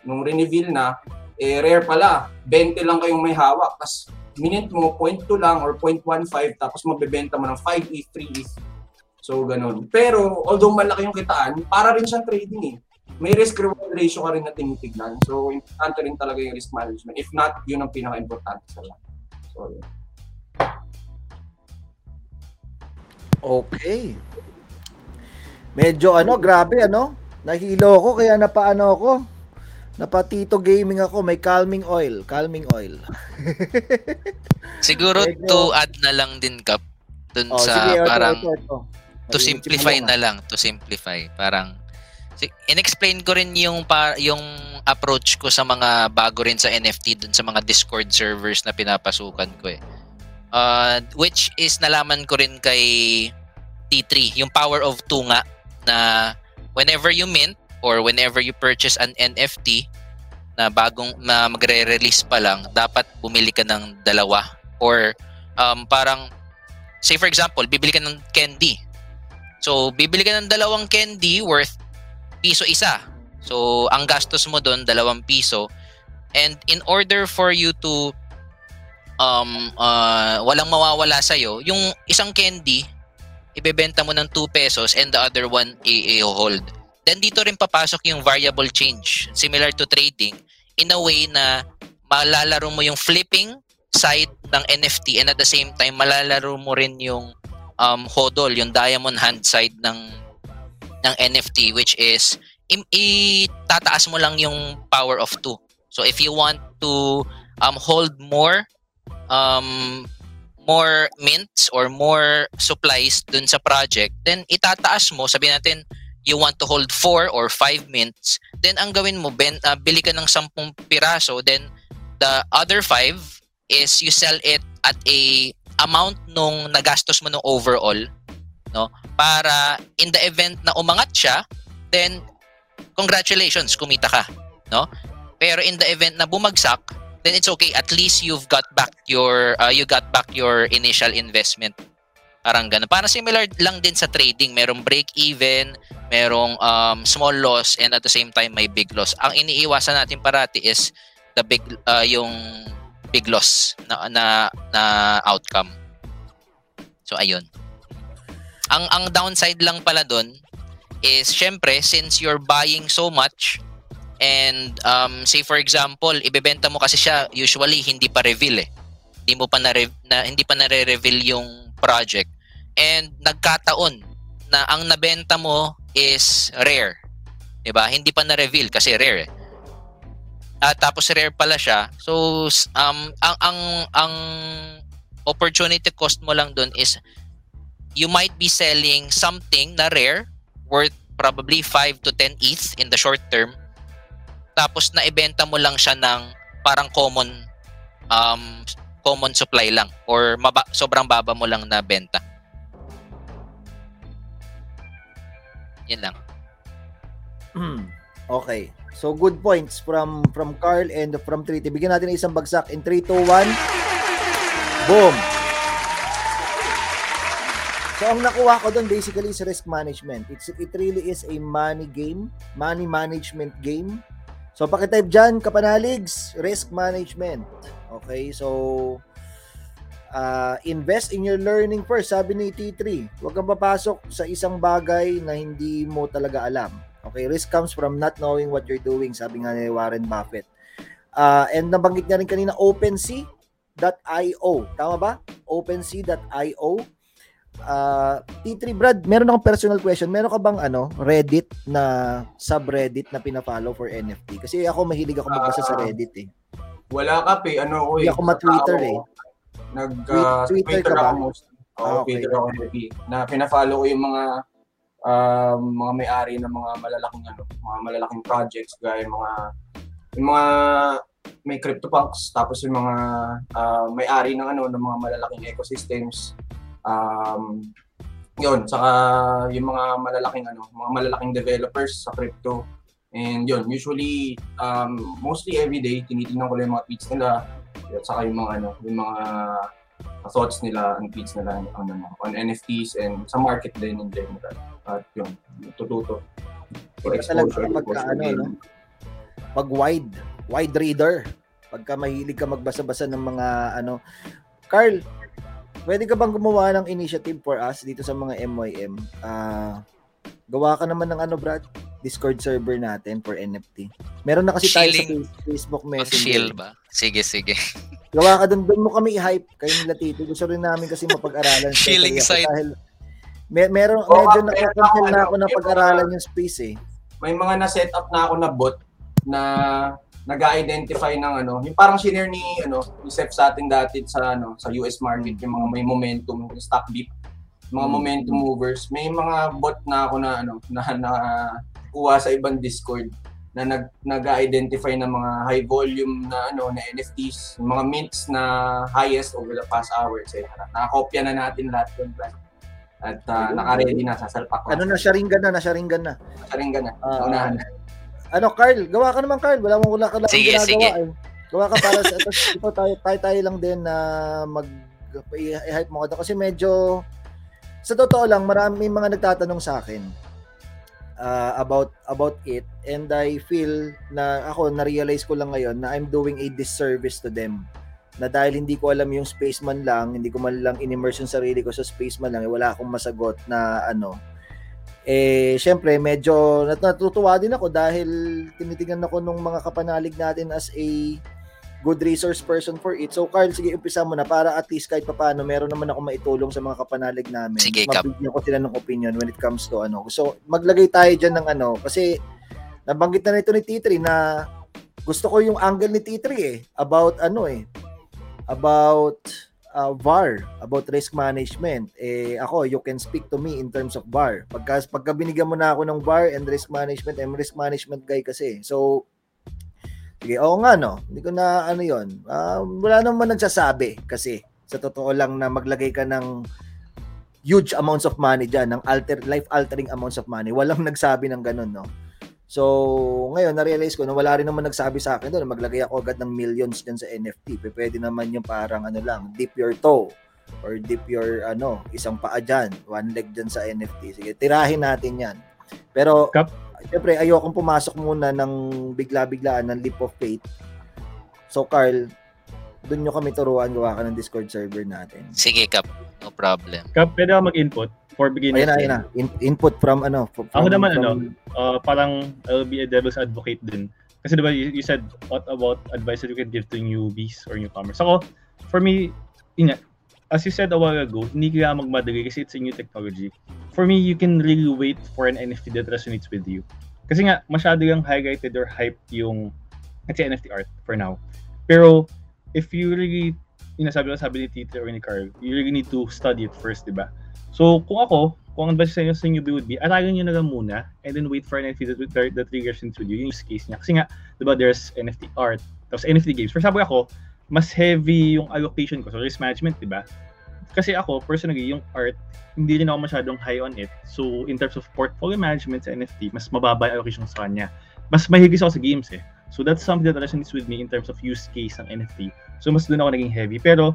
nung reveal na, eh rare pala, 20 lang kayong may hawak, tapos minint mo 0.2 lang or 0.15, tapos mabebenta mo ng 5 ETH, 3 ETH. So, ganun. Pero, although malaki yung kitaan, para rin siyang trading eh. May risk-reward ratio ka rin na tinitignan. So, importante rin talaga yung risk management. If not, yun ang pinaka-importante sa lahat. So, yun. Okay. Medyo ano, grabe ano. Nahilo ko kaya napaano ako. Napatito gaming ako, may calming oil, calming oil. Siguro Medyo- to add na lang din Kap dun Oh, sa sige, ito, parang ito, ito. to Ayun, simplify na lang, to simplify. Parang inexplain ko rin yung pa, yung approach ko sa mga bago rin sa NFT dun sa mga Discord servers na pinapasukan ko eh. Uh, which is nalaman ko rin kay T3, yung power of 2 nga na whenever you mint or whenever you purchase an NFT na bagong na magre-release pa lang, dapat bumili ka ng dalawa or um, parang say for example, bibili ka ng candy. So, bibili ka ng dalawang candy worth piso isa. So, ang gastos mo doon, dalawang piso. And in order for you to um, uh, walang mawawala sa'yo, yung isang candy, ibebenta mo ng 2 pesos and the other one i-hold. Then dito rin papasok yung variable change, similar to trading, in a way na malalaro mo yung flipping side ng NFT and at the same time malalaro mo rin yung um, hodl, yung diamond hand side ng ng NFT which is itataas mo lang yung power of 2. So if you want to um, hold more um, more mints or more supplies dun sa project, then itataas mo, sabi natin, you want to hold 4 or 5 mints, then ang gawin mo, ben, uh, bili ka ng 10 piraso, then the other 5 is you sell it at a amount nung nagastos mo nung overall, no? Para in the event na umangat siya, then congratulations, kumita ka, no? Pero in the event na bumagsak, then it's okay. At least you've got back your uh, you got back your initial investment. Parang ganun. Parang similar lang din sa trading. Merong break even, merong um, small loss, and at the same time may big loss. Ang iniiwasan natin parati is the big uh, yung big loss na, na na outcome. So ayun. Ang ang downside lang pala doon is syempre since you're buying so much and um say for example, ibebenta mo kasi siya usually hindi pa reveal eh. Hindi mo pa na, na hindi pa nare-reveal yung project and nagkataon na ang nabenta mo is rare. 'Di ba? Hindi pa na-reveal kasi rare eh. At tapos rare pala siya. So um ang ang ang opportunity cost mo lang doon is you might be selling something na rare worth probably 5 to 10 ETH in the short term. Tapos na ibenta mo lang siya ng parang common um common supply lang or maba, sobrang baba mo lang na benta. Yan lang. okay. So good points from from Carl and from Triti. Bigyan natin ng isang bagsak in 3 2 1. Boom. So ang nakuha ko doon basically is risk management. It's it really is a money game, money management game. So pakitype diyan kapanaligs, risk management. Okay? So uh, invest in your learning first, sabi ni T3. Huwag kang papasok sa isang bagay na hindi mo talaga alam. Okay, risk comes from not knowing what you're doing, sabi nga ni Warren Buffett. Uh, and nabanggit niya rin kanina, OpenSea.io. Tama ba? OpenSea.io. Uh, T3 Brad, meron akong personal question. Meron ka bang ano, Reddit na subreddit na pina-follow for NFT? Kasi ako mahilig ako magbasa sa Ah. Reddit eh. Wala ka pe, ano ko eh. Hindi ako ma-Twitter tao eh. Nag, uh, Twitter Twitter, ka ba? ako most. Oo, Ah, okay. Twitter ako. Na pina-follow ko yung mga um, mga may-ari ng mga malalaking ano, mga malalaking projects gaya mga yung mga may CryptoPunks tapos yung mga ah, may-ari ng ano ng mga malalaking ecosystems um yun saka yung mga malalaking ano mga malalaking developers sa crypto and yun usually um mostly everyday tinitingnan ko lang yung mga tweets nila at saka yung mga ano yung mga thoughts nila and tweets nila on, ano, on NFTs and sa market din in general at yun tututo talaga exposure kapag for ka, ano, no? Pag wide, wide reader. Pagka mahilig ka magbasa-basa ng mga ano. Carl, pwede ka bang gumawa ng initiative for us dito sa mga MYM? Ah, gawa ka naman ng ano, Brad? Discord server natin for NFT. Meron na kasi tayo sa Shilling. face- Facebook Messenger. ba? Sige, sige. Gawa ka doon, doon mo kami i-hype. Kayo nila Tito. Gusto rin namin kasi mapag-aralan. Shilling side. Dahil mer meron, Oo, medyo meron nakakontent na ako, na ano, pag-aralan yung space eh. may mga na-set up na ako na bot na nag-identify ng ano, yung parang shinare ni ano, ni Seth sa atin dati sa ano, sa US market yung mga may momentum, yung stock dip, mga Hmm. momentum movers. May mga bot na ako na ano, na, na kuha sa ibang Discord na nag nag-identify ng mga high volume na ano na NFTs, yung mga mints na highest over the past hour, etc. Nakakopya na natin lahat yun, Brad. At uh, naka-ready na, sasalpak Ano na, sharingan na, na sharingan na. Saringan na. Ah, Unahan na. Ano, Carl, gawa ka naman, Carl. Wala mo wala ka lang Sige, ginagawa. sige. Eh. Gawa ka para sa ito, ito tayo, tayo, tayo lang din na mag i-hype mo ka. Kasi medyo sa totoo lang, marami mga nagtatanong sa akin uh, about about it and I feel na ako na-realize ko lang ngayon na I'm doing a disservice to them na dahil hindi ko alam yung space man lang, hindi ko man lang in-immerse yung sarili ko sa space man lang, eh, wala akong masagot na ano, eh, syempre, medyo nat- natutuwa din ako dahil tinitingnan ako nung mga kapanalig natin as a good resource person for it. So, Carl, sige, umpisa mo na para at least kahit papaano, meron naman ako maitulong sa mga kapanalig namin. Sige, Kap. Mabigyan ko sila ng opinion when it comes to ano. So, maglagay tayo dyan ng ano, kasi nabanggit na nito ni T3 na gusto ko yung angle ni T3 eh, about ano eh, about uh, VAR, about risk management. Eh, ako, you can speak to me in terms of VAR. Pagka, pagka binigyan mo na ako ng VAR and risk management, I'm risk management guy kasi. So, sige, oo nga no. Hindi ko na ano yon. Um, wala naman nagsasabi kasi sa totoo lang na maglagay ka ng huge amounts of money dyan, ng alter, life-altering amounts of money. Walang nagsabi ng ganun, no? So, ngayon, na-realize ko na wala rin naman nagsabi sa akin doon, maglagay ako agad ng millions dyan sa NFT. Pwede naman yung parang ano lang, dip your toe or dip your ano, isang paa dyan, one leg dyan sa NFT. Sige, tirahin natin yan. Pero, Kap? syempre, ayokong pumasok muna ng bigla-biglaan ng leap of faith. So, Carl, doon nyo kami turuan, gawa ka ng Discord server natin. Sige, Kap. No problem. Kap, pwede ako mag-input for beginners. Ayun na, ayun na. In- input from ano? From, Ako naman, from- ano, uh, parang I'll be a devil's advocate din. Kasi diba, you, you said what about advice that you can give to newbies or newcomers? Ako, for me, yun nga, as you said a while ago, hindi kaya magmadali kasi it's a new technology. For me, you can really wait for an NFT that resonates with you. Kasi nga, masyado yung highlighted or hype yung kasi NFT art for now. Pero, if you really, yun na sabi ko, sabi ni Tito or ni Carl, you really need to study it first, di ba? So, kung ako, kung ang advice sa inyo sa newbie would be, aralin nyo na lang muna and then wait for an NFT that, that, that triggers into you, yung use case niya. Kasi nga, di ba, there's NFT art, tapos NFT games. For example, ako, mas heavy yung allocation ko sa risk management, di ba? Kasi ako, personally, yung art, hindi rin ako masyadong high on it. So, in terms of portfolio management sa NFT, mas mababa yung allocation sa kanya. Mas mahigis ako sa games eh. So, that's something that resonates with me in terms of use case ng NFT. So, mas doon ako naging heavy. Pero,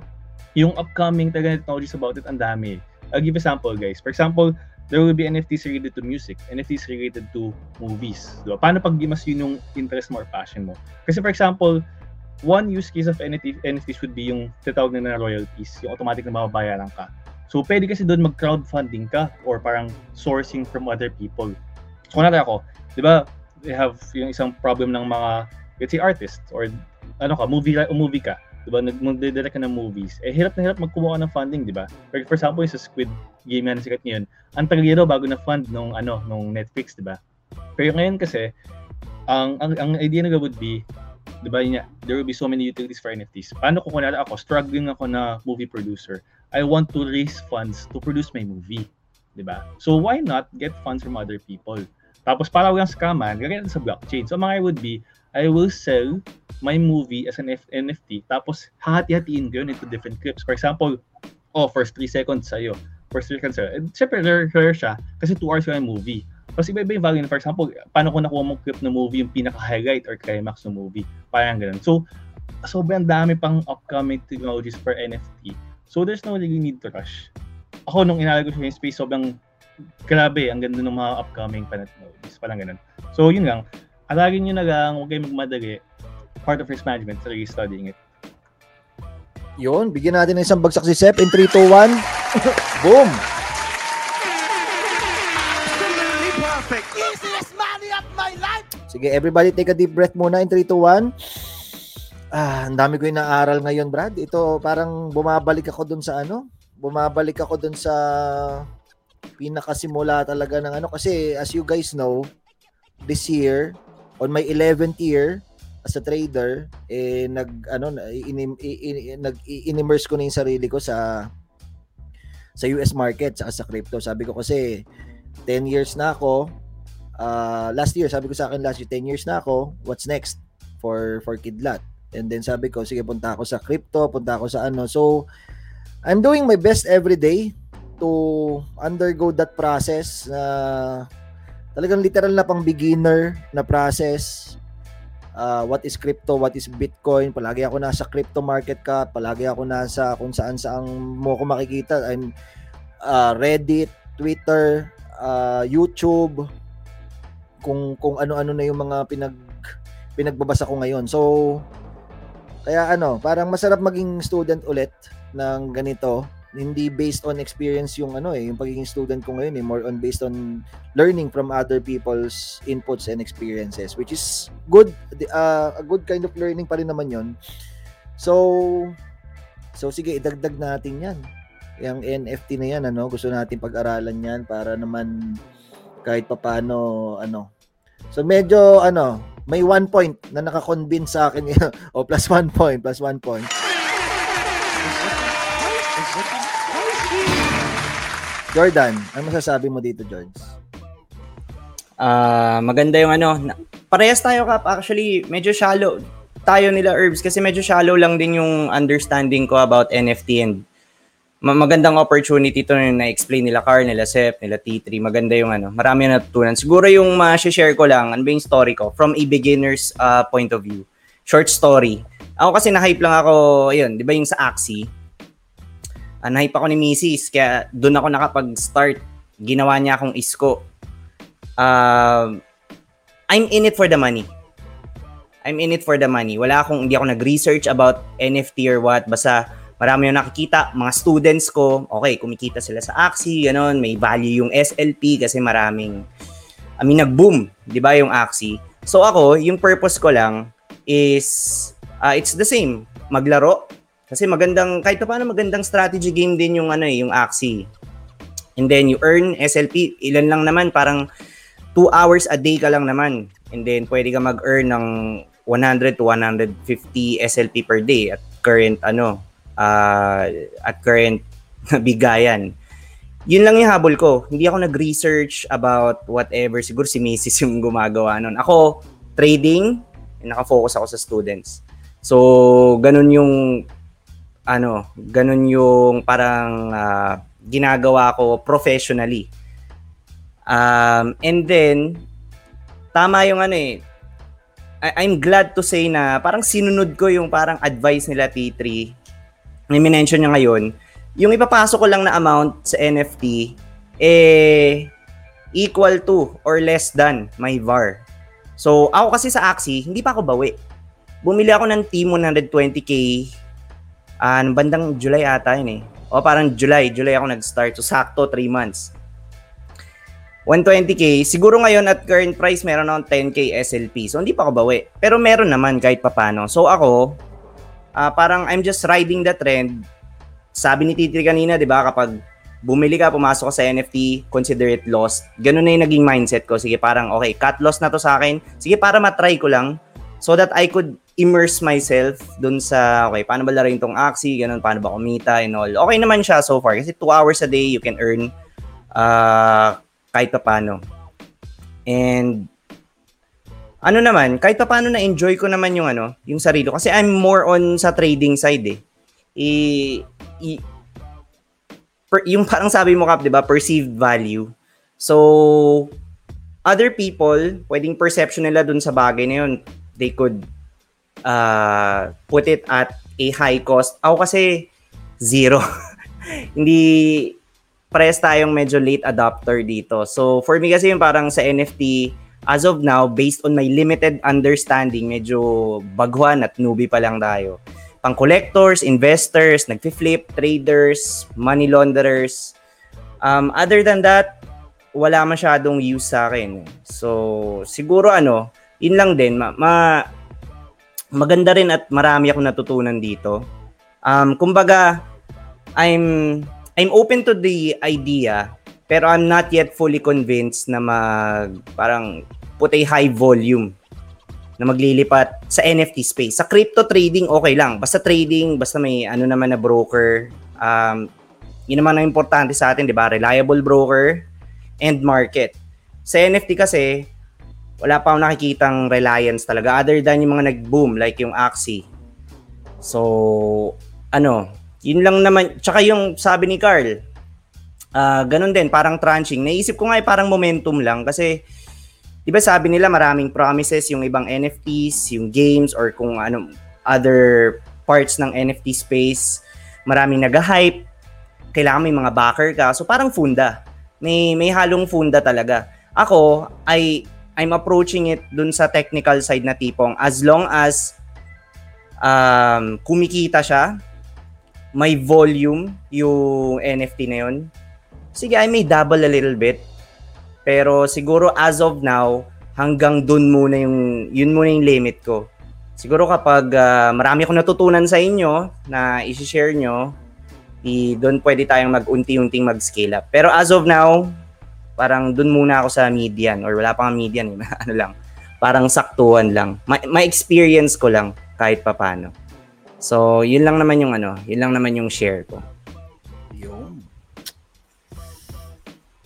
yung upcoming talaga technologies about it, ang dami. I'll give example, guys. For example, there will be NFTs related to music, NFTs related to movies. Diba? Paano pag mas yun yung interest mo or passion mo? Kasi for example, one use case of NFT, NFTs would be yung tinatawag na na royalties, yung automatic na mababayaran ka. So, pwede kasi doon mag-crowdfunding ka or parang sourcing from other people. So, kunwari ako, di ba, they have yung isang problem ng mga, let's say, artists or ano ka, movie, movie ka, di ba, nag- magdidirect ka ng movies, eh, hirap na hirap magkumuha ng funding, di ba? For, for example, yung sa Squid Game na sikat ngayon, ang tagal daw bago na fund nung, ano, nung Netflix, di ba? Pero ngayon kasi, ang, ang, ang idea nila would be, di ba, yun there will be so many utilities for NFTs. Paano kung kunwari ako, struggling ako na movie producer, I want to raise funds to produce my movie. Di ba? So why not get funds from other people? Tapos para walang scaman, gagawin natin sa blockchain. So mga would be, I will sell my movie as an F- NFT, tapos hahati-hatiin ko yun into different clips. For example, oh, first 3 seconds sa'yo. First 3 seconds sa'yo. And rare, rare siya kasi 2 hours yung movie. Tapos iba-iba yung value. For example, paano kung nakuha mong clip ng movie yung pinaka-highlight or climax ng movie. Parang ganun. So, sobrang dami pang upcoming technologies for NFT. So, there's no really need to rush. Ako, nung inalagay ko yung space, sobrang grabe, ang ganda ng mga upcoming pa na technologies. Parang ganun. So, yun lang. Alagin nyo na lang, huwag kayong magmadali. Part of risk management, so really studying it. Yun, bigyan natin ng isang bagsak si Sep in 3, 2, 1. Boom! Sige, everybody take a deep breath muna in 3, 2, 1. Ah, ang dami ko yung naaral ngayon, Brad. Ito, parang bumabalik ako dun sa ano? Bumabalik ako dun sa pinakasimula talaga ng ano. Kasi as you guys know, this year, on my 11th year, as a trader, eh nag ano in, in, nag in-immerse ko na yung sarili ko sa sa US market sa sa crypto. Sabi ko kasi 10 years na ako. Uh, last year sabi ko sa akin last year 10 years na ako. What's next for for Kidlat? And then sabi ko sige punta ako sa crypto, punta ako sa ano. So I'm doing my best every day to undergo that process na talagang literal na pang beginner na process uh, what is crypto, what is Bitcoin. Palagi ako nasa crypto market cap, palagi ako nasa kung saan saan mo ko makikita. I'm uh, Reddit, Twitter, uh, YouTube, kung kung ano-ano na yung mga pinag pinagbabasa ko ngayon. So kaya ano, parang masarap maging student ulit ng ganito. Hindi based on experience yung ano eh, yung pagiging student ko ngayon eh, more on based on learning from other people's inputs and experiences which is good uh, a good kind of learning pa rin naman yon so so sige idagdag natin yan. Yung NFT na yan ano gusto natin pag-aralan yan para naman kahit papaano ano. So medyo ano may one point na naka-convince sa akin o plus one point plus one point Jordan, ano masasabi mo dito, George? Ah, maganda yung ano. Parehas tayo kap. Actually, medyo shallow tayo nila Herbs kasi medyo shallow lang din yung understanding ko about NFT and ma- magandang opportunity to na na-explain nila Carl, nila Sep, nila T3. Maganda yung ano. Marami na natutunan. Siguro yung ma-share ko lang, ano ba yung story ko from a beginner's ah, point of view. Short story. Ako kasi na-hype lang ako, ayun, di ba yung sa Axie? Na-hype ako ni Mrs. Kaya doon ako nakapag-start. Ginawa niya akong isko um, I'm in it for the money. I'm in it for the money. Wala akong, hindi ako nag-research about NFT or what. Basta marami yung nakikita. Mga students ko, okay, kumikita sila sa Axie, ganon. May value yung SLP kasi maraming, I mean, nag-boom, di ba, yung Axie. So ako, yung purpose ko lang is, uh, it's the same. Maglaro. Kasi magandang, kahit pa paano magandang strategy game din yung ano eh, yung Axie. And then you earn SLP, ilan lang naman, parang 2 hours a day ka lang naman. And then pwede ka mag-earn ng 100 to 150 SLP per day at current ano, uh, at current bigayan. Yun lang yung habol ko. Hindi ako nag-research about whatever. Siguro si Mrs. yung gumagawa nun. Ako, trading, nakafocus ako sa students. So, ganun yung ano, ganun yung parang uh, ginagawa ko professionally. Um, and then, tama yung ano eh, I- I'm glad to say na parang sinunod ko yung parang advice nila T3 na minention niya ngayon, yung ipapasok ko lang na amount sa NFT, eh, equal to or less than my VAR. So, ako kasi sa Axie, hindi pa ako bawi. Bumili ako ng Team 120k, ah, uh, bandang July ata yun eh. O parang July, July ako nag-start. So, sakto 3 months. 120k, siguro ngayon at current price meron akong 10k SLP. So hindi pa ako bawi. Pero meron naman kahit papano. So ako, uh, parang I'm just riding the trend. Sabi ni Titri kanina, 'di ba, kapag bumili ka, pumasok ka sa NFT, consider it lost. Ganun na yung naging mindset ko. Sige, parang okay, cut loss na to sa akin. Sige, para matry ko lang so that I could immerse myself dun sa, okay, paano ba laruin tong Axie, ganun, paano ba kumita and all. Okay naman siya so far kasi 2 hours a day you can earn uh, kahit pa paano. And ano naman, kahit pa paano na enjoy ko naman yung ano, yung sarili kasi I'm more on sa trading side eh. I, i per, yung parang sabi mo kap, 'di ba, perceived value. So other people, pwedeng perception nila dun sa bagay na yun, they could uh, put it at a high cost. Ako kasi zero. Hindi pares tayong medyo late adopter dito. So, for me kasi yung parang sa NFT, as of now, based on my limited understanding, medyo baguhan at newbie pa lang tayo. Pang collectors, investors, nagfi-flip, traders, money launderers. Um, other than that, wala masyadong use sa akin. So, siguro ano, yun lang din, ma, ma maganda rin at marami akong natutunan dito. Um, kumbaga, I'm I'm open to the idea, pero I'm not yet fully convinced na mag, parang put a high volume na maglilipat sa NFT space. Sa crypto trading, okay lang. Basta trading, basta may ano naman na broker. Um, yun naman ang importante sa atin, di ba? Reliable broker and market. Sa NFT kasi, wala pa akong nakikitang reliance talaga other than yung mga nag-boom like yung Axie. So, ano, yun lang naman. Tsaka yung sabi ni Carl, uh, ganun din, parang tranching. Naisip ko nga eh, parang momentum lang kasi di ba sabi nila maraming promises yung ibang NFTs, yung games or kung ano other parts ng NFT space. Maraming nag-hype. Kailangan may mga backer ka. So parang funda. May may halong funda talaga. Ako, I I'm approaching it dun sa technical side na tipong as long as um, kumikita siya, may volume yung NFT na yun, sige, I may double a little bit. Pero siguro as of now, hanggang dun muna yung, yun muna yung limit ko. Siguro kapag uh, marami akong natutunan sa inyo na i-share nyo, i doon pwede tayong mag-unti-unting mag-scale up. Pero as of now, parang doon muna ako sa median or wala pang median, eh. ano lang. Parang saktuhan lang. Ma-experience ko lang kahit papano. So, yun lang naman yung ano, yun lang naman yung share ko. Yun.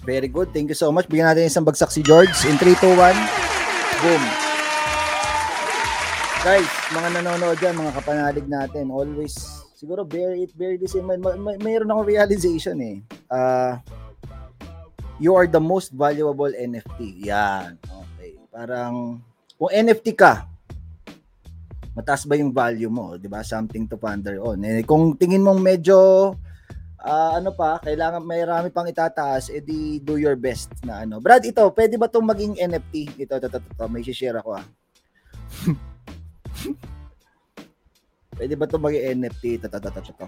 Very good. Thank you so much. Bigyan natin isang bagsak si George. In 3, 2, 1. Boom. Guys, mga nanonood dyan, mga kapanalig natin, always, siguro bear it, bear this in mind. May, may, mayroon akong realization eh. Uh, you are the most valuable NFT. Yan. Okay. Parang, kung NFT ka, mataas ba yung value mo, 'di ba? Something to ponder on. Eh, kung tingin mong medyo uh, ano pa, kailangan may rami pang itataas, edi do your best na ano. Brad, ito, pwede ba 'tong maging NFT? Ito, ito, ito, ito, may share ako ah. Pwede ba ito maging NFT? Ito, ito, ito, ito.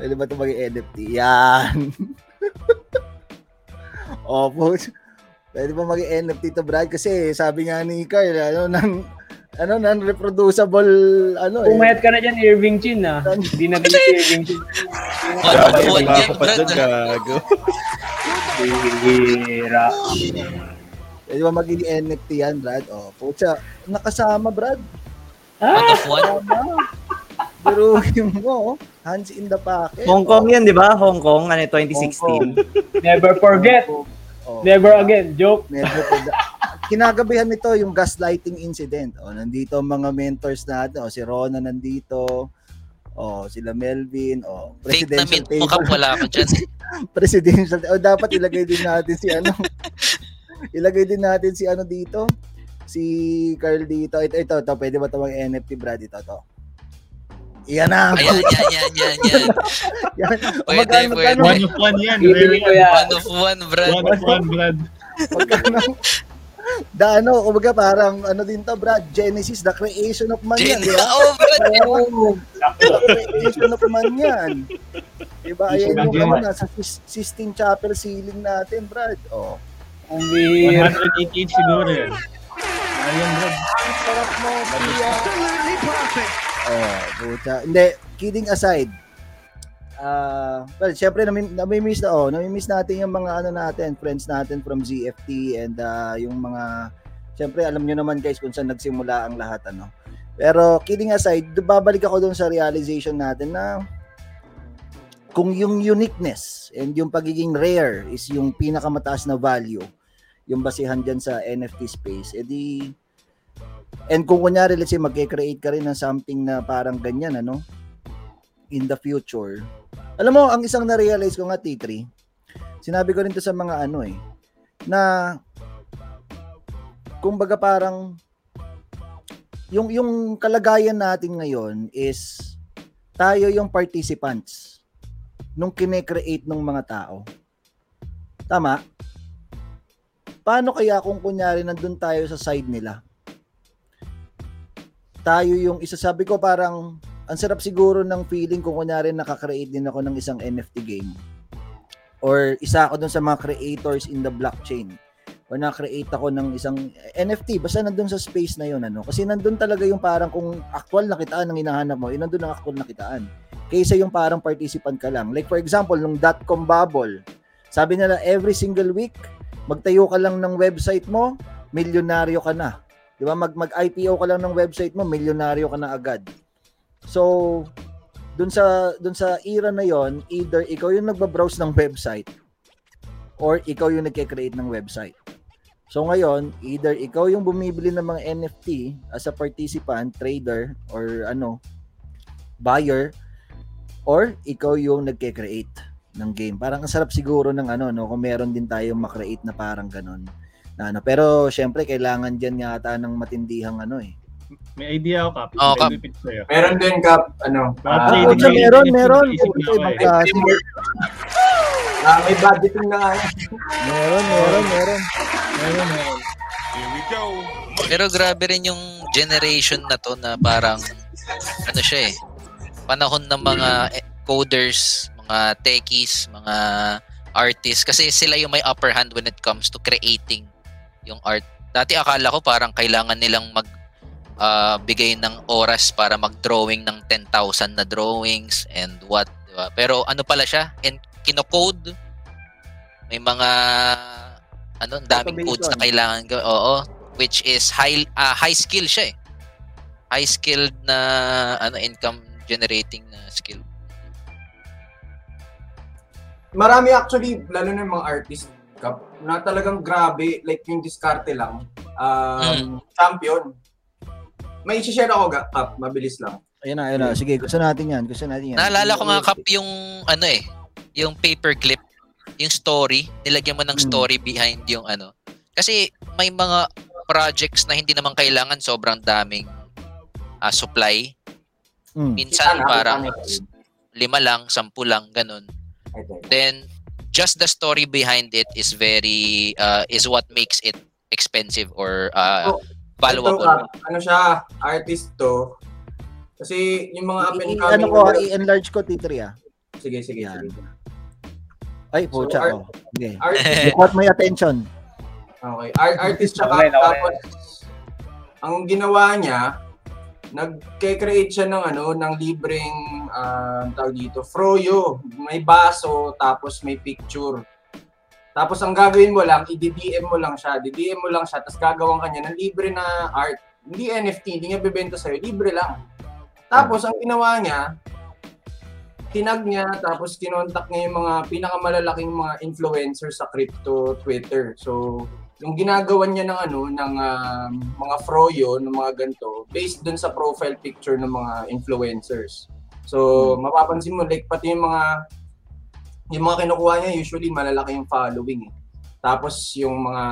Pwede ba ito maging NFT? Yan. Opo. Pwede ba maging NFT to Brad? Kasi sabi nga ni Carl, ano, nang, ano, non-reproducible, ano eh. Pumayat ka na dyan, Irving Chin, ah. Hindi na din si Irving Chin. One of Ay, one mga yan, kapat Brad. doon, gago. Bihira. Pwede ba maging NFT yan, Brad? O, pucha, nakasama, Brad. One of one. Pero yung mo, oh, hands in the pocket. Hong Kong yun, di ba? Hong Kong, ano, 2016. Never forget. Oh, Never again. Joke. never to Kinagabihan nito yung gaslighting incident. O, nandito ang mga mentors natin. O, si Rona nandito. O, sila Melvin. O, Fake na presidential mint mo kap, table. wala ako dyan. presidential o dapat ilagay din natin si ano ilagay din natin si ano dito si Carl dito ito ito, ito pwede ba ito mag NFT Brad ito to Iyan na. Ayan, yan, yan, yan, yan. Yan. Pwede, Magkano- pwede. magkano- One of one yan. Ko yan. One of one, Brad. One of one, Brad. Magkano? Da ano, kumbaga parang ano din to, Brad, Genesis, the creation of man yan, di ba? oh, Brad. Oo, the creation of man yan. Di ba? Ayan yung ano, nasa Sis- Sistine Chapel ceiling natin, Brad. Oh. Ang bihira. 188 siguro yan. Ayun, Brad. Ang sarap mo, Pia. Oh, puta. Hindi, kidding aside. Ah, well, syempre nami, nami-miss na oh, nami-miss natin yung mga ano natin, friends natin from ZFT and ah, yung mga syempre alam niyo naman guys kung saan nagsimula ang lahat ano. Pero kidding aside, babalik ako doon sa realization natin na kung yung uniqueness and yung pagiging rare is yung pinakamataas na value, yung basihan dyan sa NFT space, edi And kung kunyari, let's say, mag-create ka rin ng something na parang ganyan, ano, in the future. Alam mo, ang isang na-realize ko nga, T3, sinabi ko rin to sa mga ano eh, na, kumbaga parang, yung, yung kalagayan natin ngayon is, tayo yung participants nung kine-create ng mga tao. Tama? Paano kaya kung kunyari nandun tayo sa side nila? Tayo yung isa. Sabi ko parang ang sarap siguro ng feeling kung kunyari nakakreate din ako ng isang NFT game. Or isa ako dun sa mga creators in the blockchain. Or na-create ako ng isang NFT basta nandun sa space na yun ano. Kasi nandun talaga yung parang kung actual na kitaan ang hinahanap mo yun nandun ang actual na kitaan. Kaysa yung parang participant ka lang. Like for example nung dot-com bubble sabi nila every single week magtayo ka lang ng website mo milyonaryo ka na Di ba? Mag, mag-IPO ka lang ng website mo, milyonaryo ka na agad. So, dun sa dun sa era na yon, either ikaw yung nagba-browse ng website or ikaw yung nagke-create ng website. So ngayon, either ikaw yung bumibili ng mga NFT as a participant, trader or ano, buyer or ikaw yung nagke-create ng game. Parang ang sarap siguro ng ano no, kung meron din tayong makreate na parang ganon na ano. Pero syempre kailangan diyan yata ng matindihang ano eh. May idea ako. May pitch sa'yo. Meron din, Kap, ano, ah, na yun, meron, meron. Puti, ako eh. magka- ah, may budgeting na nga meron, meron, meron. Meron, meron. Pero grabe rin yung generation na to na parang ano siya eh. Panahon ng mga eh, coders, mga techies, mga artists kasi sila yung may upper hand when it comes to creating yung art. Dati akala ko parang kailangan nilang mag ah, bigay ng oras para mag-drawing ng 10,000 na drawings and what, di ba? Pero ano pala siya? And kinocode may mga ano, daming codes na Automation. kailangan gawin. Oo, which is high ah, high skill siya eh. High skilled na ano income generating na skill. Marami actually, lalo na yung mga artist, Kap, na talagang grabe, like yung diskarte lang. Um, Champion. May isi-share ako, Ga- Kap, mabilis lang. Ayun na, ayun na. Sige, gusto natin yan. Gusto natin yan. Naalala ko nga kap yung ano eh, yung paperclip, yung story, nilagyan mo ng Hmm. story behind yung ano. Kasi may mga projects na hindi naman kailangan sobrang daming ah, supply. Mm. Minsan na, parang lima lang, sampu lang, ganun. Ito. then just the story behind it is very uh, is what makes it expensive or uh, Oh. Valuable. Ito, ano siya, artist to. Kasi yung mga up and coming... ano ko, i-enlarge ko, T3 ah. Sige, sige, Yan. sige. Ay, So, pucha, art- oh. Okay. Artist, You caught my attention. okay. Art, artist siya Okay, okay. tapos ang ginawa niya, nag-create siya ng ano, ng libreng ah, tawag dito, froyo. May baso, tapos may picture. Tapos ang gagawin mo lang, i-DM mo lang siya. I-DM mo lang siya, tapos gagawin ka niya ng libre na art. Hindi NFT, hindi niya bebenta sa'yo, libre lang. Tapos ang ginawa niya, tinag niya, tapos kinontak niya yung mga pinakamalalaking mga influencers sa crypto Twitter. So, yung ginagawa niya ng ano, ng um, mga froyo, ng mga ganito, based dun sa profile picture ng mga influencers. So, mapapansin mo, like, pati yung mga yung mga kinukuha niya, usually malalaki yung following eh. Tapos yung mga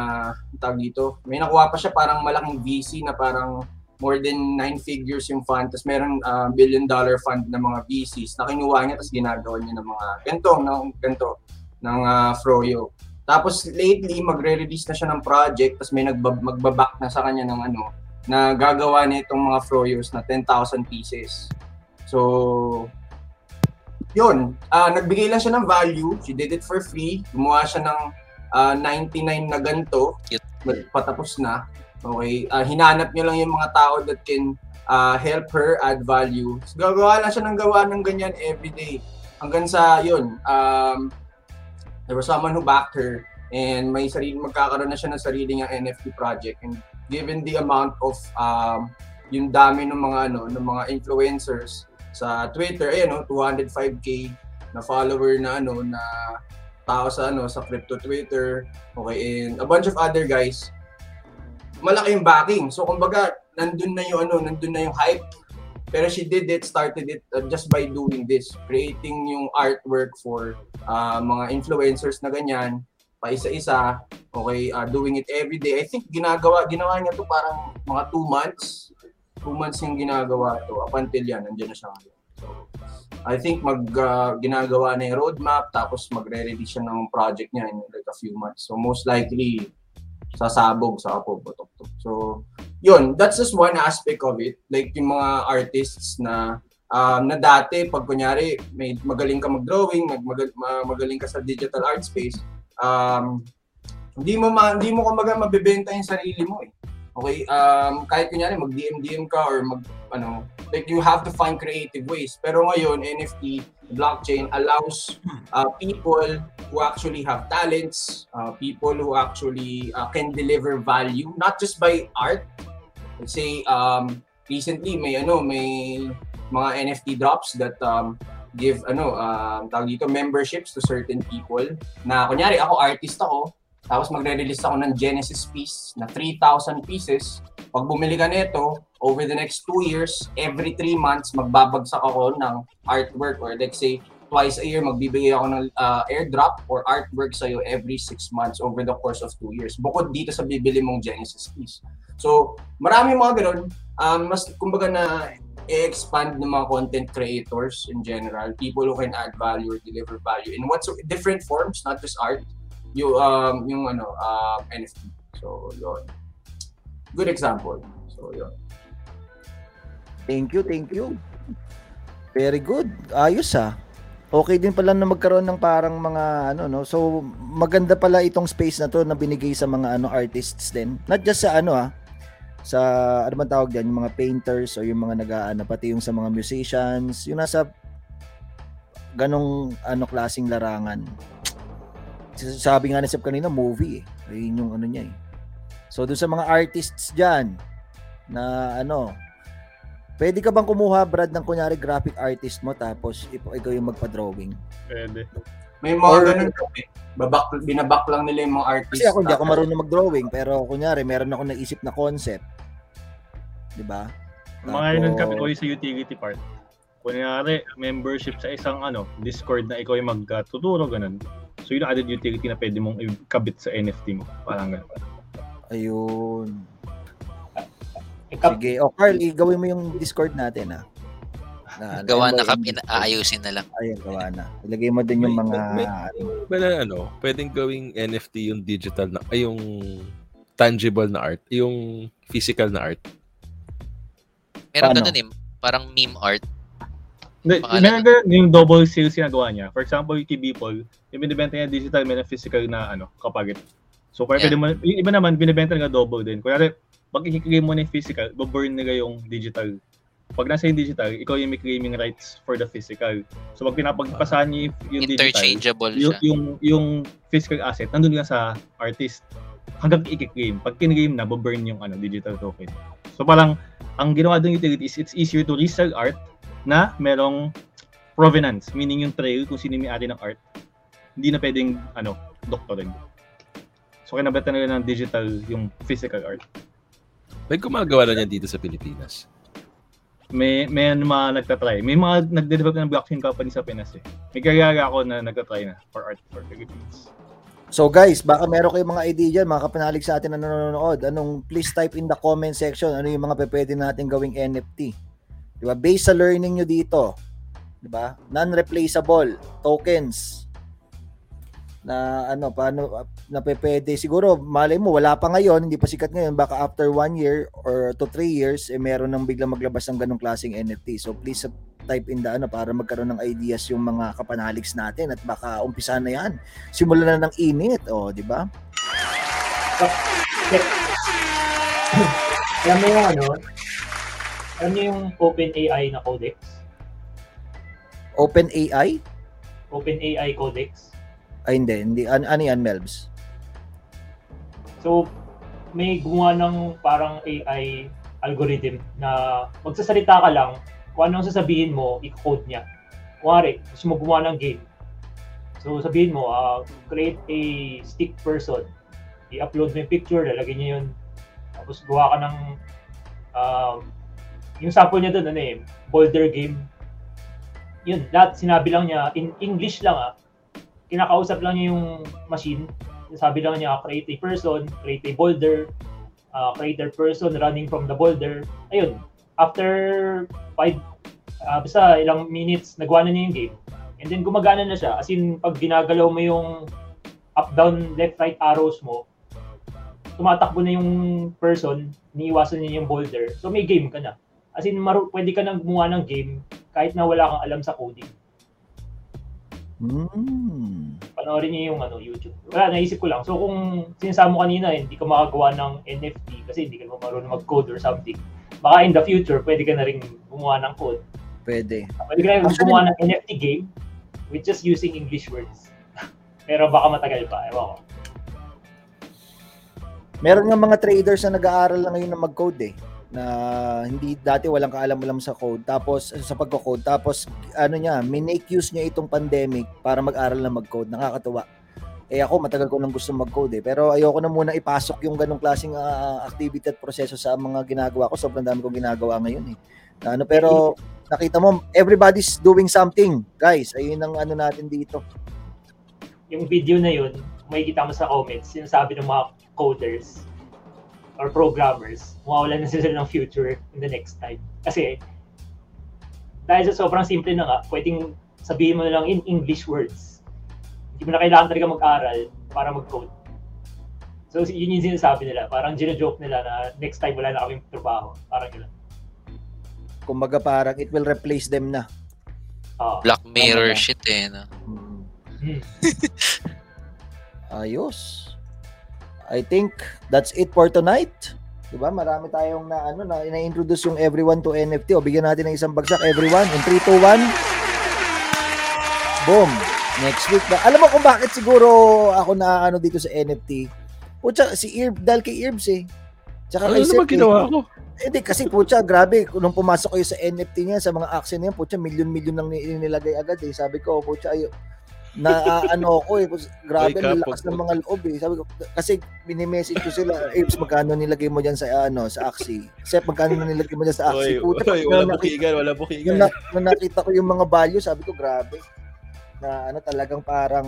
tag dito, may nakuha pa siya parang malaking VC na parang more than nine figures yung fund. Tapos meron ah, billion dollar fund na mga VCs na kinuha niya tapos ginagawa niya ng mga ganito, ng ganito, ng ah, Froyo. Tapos lately, magre-release na siya ng project tapos may nagbab- magbaback na sa kanya ng ano, na gagawa niya itong mga Froyos na 10,000 pieces. So, yun, ah nagbigay lang siya ng value. She did it for free. Gumawa siya ng ah, 99 na ganito. Patapos na. Okay. Ah, hinanap niya lang yung mga tao that can ah, help her add value. So, gagawa lang siya ng gawa ng ganyan everyday. Hanggang sa, yun, um, there was someone who backed her and may sarili, magkakaroon na siya ng sarili niyang NFT project. And given the amount of um, yung dami ng mga ano ng mga influencers sa Twitter, ayan no, 205k na follower na ano na tao sa ano sa crypto Twitter, okay, and a bunch of other guys. Malaki yung backing. So kumbaga, nandun na yung ano, nandun na yung hype. Pero she did it, started it uh, just by doing this, creating yung artwork for uh, mga influencers na ganyan, pa isa-isa, okay, uh, doing it every day. I think ginagawa, ginawa niya to parang mga two months, two months yung ginagawa to up until yan, nandiyan na siya ngayon. So, I think mag uh, ginagawa na yung roadmap tapos magre-release siya ng project niya in like a few months. So most likely sasabog sa Apo Botok. So yun, that's just one aspect of it. Like yung mga artists na um, na dati pag kunyari may magaling ka mag-drawing, mag, mag- ma- magaling ka sa digital art space, um, hindi mo ma, hindi mo kumbaga mabebenta yung sarili mo eh. Okay, um, kahit kunyari mag-DM-DM ka or mag, ano, like you have to find creative ways. Pero ngayon, NFT, blockchain allows uh, people who actually have talents, uh, people who actually uh, can deliver value, not just by art. Let's say, um, recently may ano, may mga NFT drops that um, give ano, um, tawag dito, memberships to certain people na kunyari ako artist ako, tapos magre-release ako ng Genesis piece na 3,000 pieces. Pag bumili ka nito, over the next two years, every three months, magbabagsak ako ng artwork or let's say, twice a year, magbibigay ako ng uh, airdrop or artwork sa'yo every six months over the course of two years. Bukod dito sa bibili mong Genesis piece. So, marami mga ganun. Um, mas, kumbaga na i-expand ng mga content creators in general, people who can add value or deliver value in what's different forms, not just art, yung um yung ano um NFT. So, yun. Good example. So, yun. Thank you, thank you. Very good. Ayos ah. Okay din pala na magkaroon ng parang mga ano no. So maganda pala itong space na to na binigay sa mga ano artists din. Not just sa ano ah sa ano man tawag diyan, yung mga painters o yung mga nag-aano pati yung sa mga musicians, yung nasa ganong ano klasing larangan. Sabi nga ni Sep kanina, movie eh. Ayun yung ano niya eh. So doon sa mga artists diyan na ano, pwede ka bang kumuha Brad ng kunyari graphic artist mo tapos ikaw yung magpa-drawing? Pwede. May mga Or- ganun. Babak, binaback lang nila yung mga artists. Kasi ako hindi ako marunong mag-drawing pero kunyari meron ako naisip na concept. 'Di ba? Mga yun kami ko sa utility part. Kunyari, membership sa isang ano, Discord na ikaw yung magtuturo, ganun. So yun ang added utility na pwede mong ikabit sa NFT mo. Parang ganun. Ayun. Sige. O Carl, gawin mo yung Discord natin ah. Na, Gawa na kap, aayusin na lang. Ayun, gawa na. Ilagay mo din yung May- mga may- ano, Ba na ano, pwedeng gawing NFT yung digital na, ay yung tangible na art, yung physical na art. Meron ganun eh. Parang meme art. Hindi, meron ganun, yung double sales yung nagawa niya. For example, yung Beeple, yung binibenta niya digital, may na physical na ano, kapagit. So, kaya Yeah. pwede mo, yung iba naman, binibenta nila double din. Kunyari, pag i-claim mo na yung physical, baburn nila yung digital. Pag nasa yung digital, ikaw yung may claiming rights for the physical. So, pag pinapagpasahan niyo yung, yung digital, Interchangeable yung, siya. yung, yung physical asset, nandun nga sa artist. Hanggang i-claim. Pag kinigame na, baburn yung ano, digital token. So, parang, ang ginawa doon utility is it's easier to resell art na merong provenance, meaning yung trail kung sino may-ari ng art, hindi na pwedeng ano, doktorin. So kinabata nila ng digital yung physical art. May gumagawa na niyan dito sa Pilipinas. May may mga nagtatry. May mga nagde-develop ng blockchain company sa Pinas eh. May kagaya ako na nagtatry na for art for Philippines. So guys, baka meron kayong mga idea dyan, mga kapanalig sa atin na nanonood. Anong, please type in the comment section, ano yung mga pwede natin gawing NFT. Di ba? Based sa learning nyo dito, di ba? Non-replaceable tokens na ano, paano, na pwede. Siguro, malay mo, wala pa ngayon, hindi pa sikat ngayon, baka after one year or to three years, eh meron nang biglang maglabas ng ganong klaseng NFT. So please type in the ano para magkaroon ng ideas yung mga kapanaligs natin at baka umpisa na yan simulan na ng init, oh, di ba? Alam mo yung ano, alam yung OpenAI na codex? Open AI? OpenAI codex. Ay hindi, hindi an ano yan, Melbs? So, may gumawa ng parang AI algorithm na magsasalita ka lang, kung anong sasabihin mo, i-code niya. Kuwari, gusto mo gumawa ng game. So, sabihin mo, ah, create a stick person. I-upload mo yung picture, lalagay niya yun. Tapos gawa ka ng, um, yung sample niya doon, ano eh, boulder game. Yun, lahat sinabi lang niya, in English lang ah, kinakausap lang niya yung machine. Sabi lang niya, create a person, create a boulder, uh, create a person running from the boulder. Ayun, after five, uh, basta ilang minutes, nagawa na niya yung game. And then gumagana na siya. As in, pag ginagalaw mo yung up, down, left, right arrows mo, tumatakbo na yung person, iniiwasan niya yung boulder. So may game ka na. As in, maru- pwede ka nang gumawa ng game kahit na wala kang alam sa coding. Hmm. panoorin niyo yung ano, YouTube. Wala, naisip ko lang. So kung sinasama mo kanina, eh, hindi ka makagawa ng NFT kasi hindi ka marunong mag-code or something. Baka in the future, pwede ka na rin gumawa ng code. Pwede. Pwede ka na rin gumawa ng NFT game with just using English words. Pero baka matagal pa, ewan ko. Meron nga mga traders na nag-aaral na ngayon na mag-code eh na hindi dati walang kaalam-alam sa code tapos sa pagko-code tapos ano niya minake use niya itong pandemic para mag-aral na mag-code. Nakakatuwa. Eh ako matagal ko nang gusto mag-code eh. Pero ayoko na muna ipasok yung ganong klaseng ah, activity at proseso sa mga ginagawa ko. Sobrang dami kong ginagawa ngayon eh. Na ano pero nakita mo everybody's doing something guys. Ayun ang ano natin dito. Yung video na yun, may kita mo sa comments, sinasabi ng mga coders or programmers, mawawalan na sila ng future in the next time. Kasi, dahil sa sobrang simple na nga, pwedeng sabihin mo na lang in English words. Hindi mo na kailangan talaga mag-aral para mag-code. So, yun yung sinasabi nila. Parang gina-joke nila na next time wala na kaming trabaho. Parang yun. kumbaga parang it will replace them na Ah. Black Mirror na. shit eh. No? Mm. Hmm. Ayos. I think that's it for tonight. 'Di ba? Marami tayong na ano na ina-introduce yung everyone to NFT. O bigyan natin ng isang bagsak everyone in 3 2 1. Boom. Next week ba? Alam mo kung bakit siguro ako na ano dito sa NFT? Pucha, si Irb, dahil kay Irbs eh. Tsaka Ano kay naman eh. ginawa ko? Hindi, kasi pucha, grabe. Nung pumasok kayo sa NFT niya, sa mga action niya, pucha, milyon-milyon lang ni- nilagay agad eh. Sabi ko, pucha, ayo na ano ako eh. Grabe, Ay, lakas ng mga loob eh. Sabi ko, kasi mini-message ko sila, Apes, magkano nilagay mo dyan sa ano, sa Axie? Sep, magkano na nilagay mo dyan sa Axie? Pucha, oy, wala nakita- bukigan, wala bukigan. nung, na, nung nakita ko yung mga value, sabi ko, grabe. Na ano talagang parang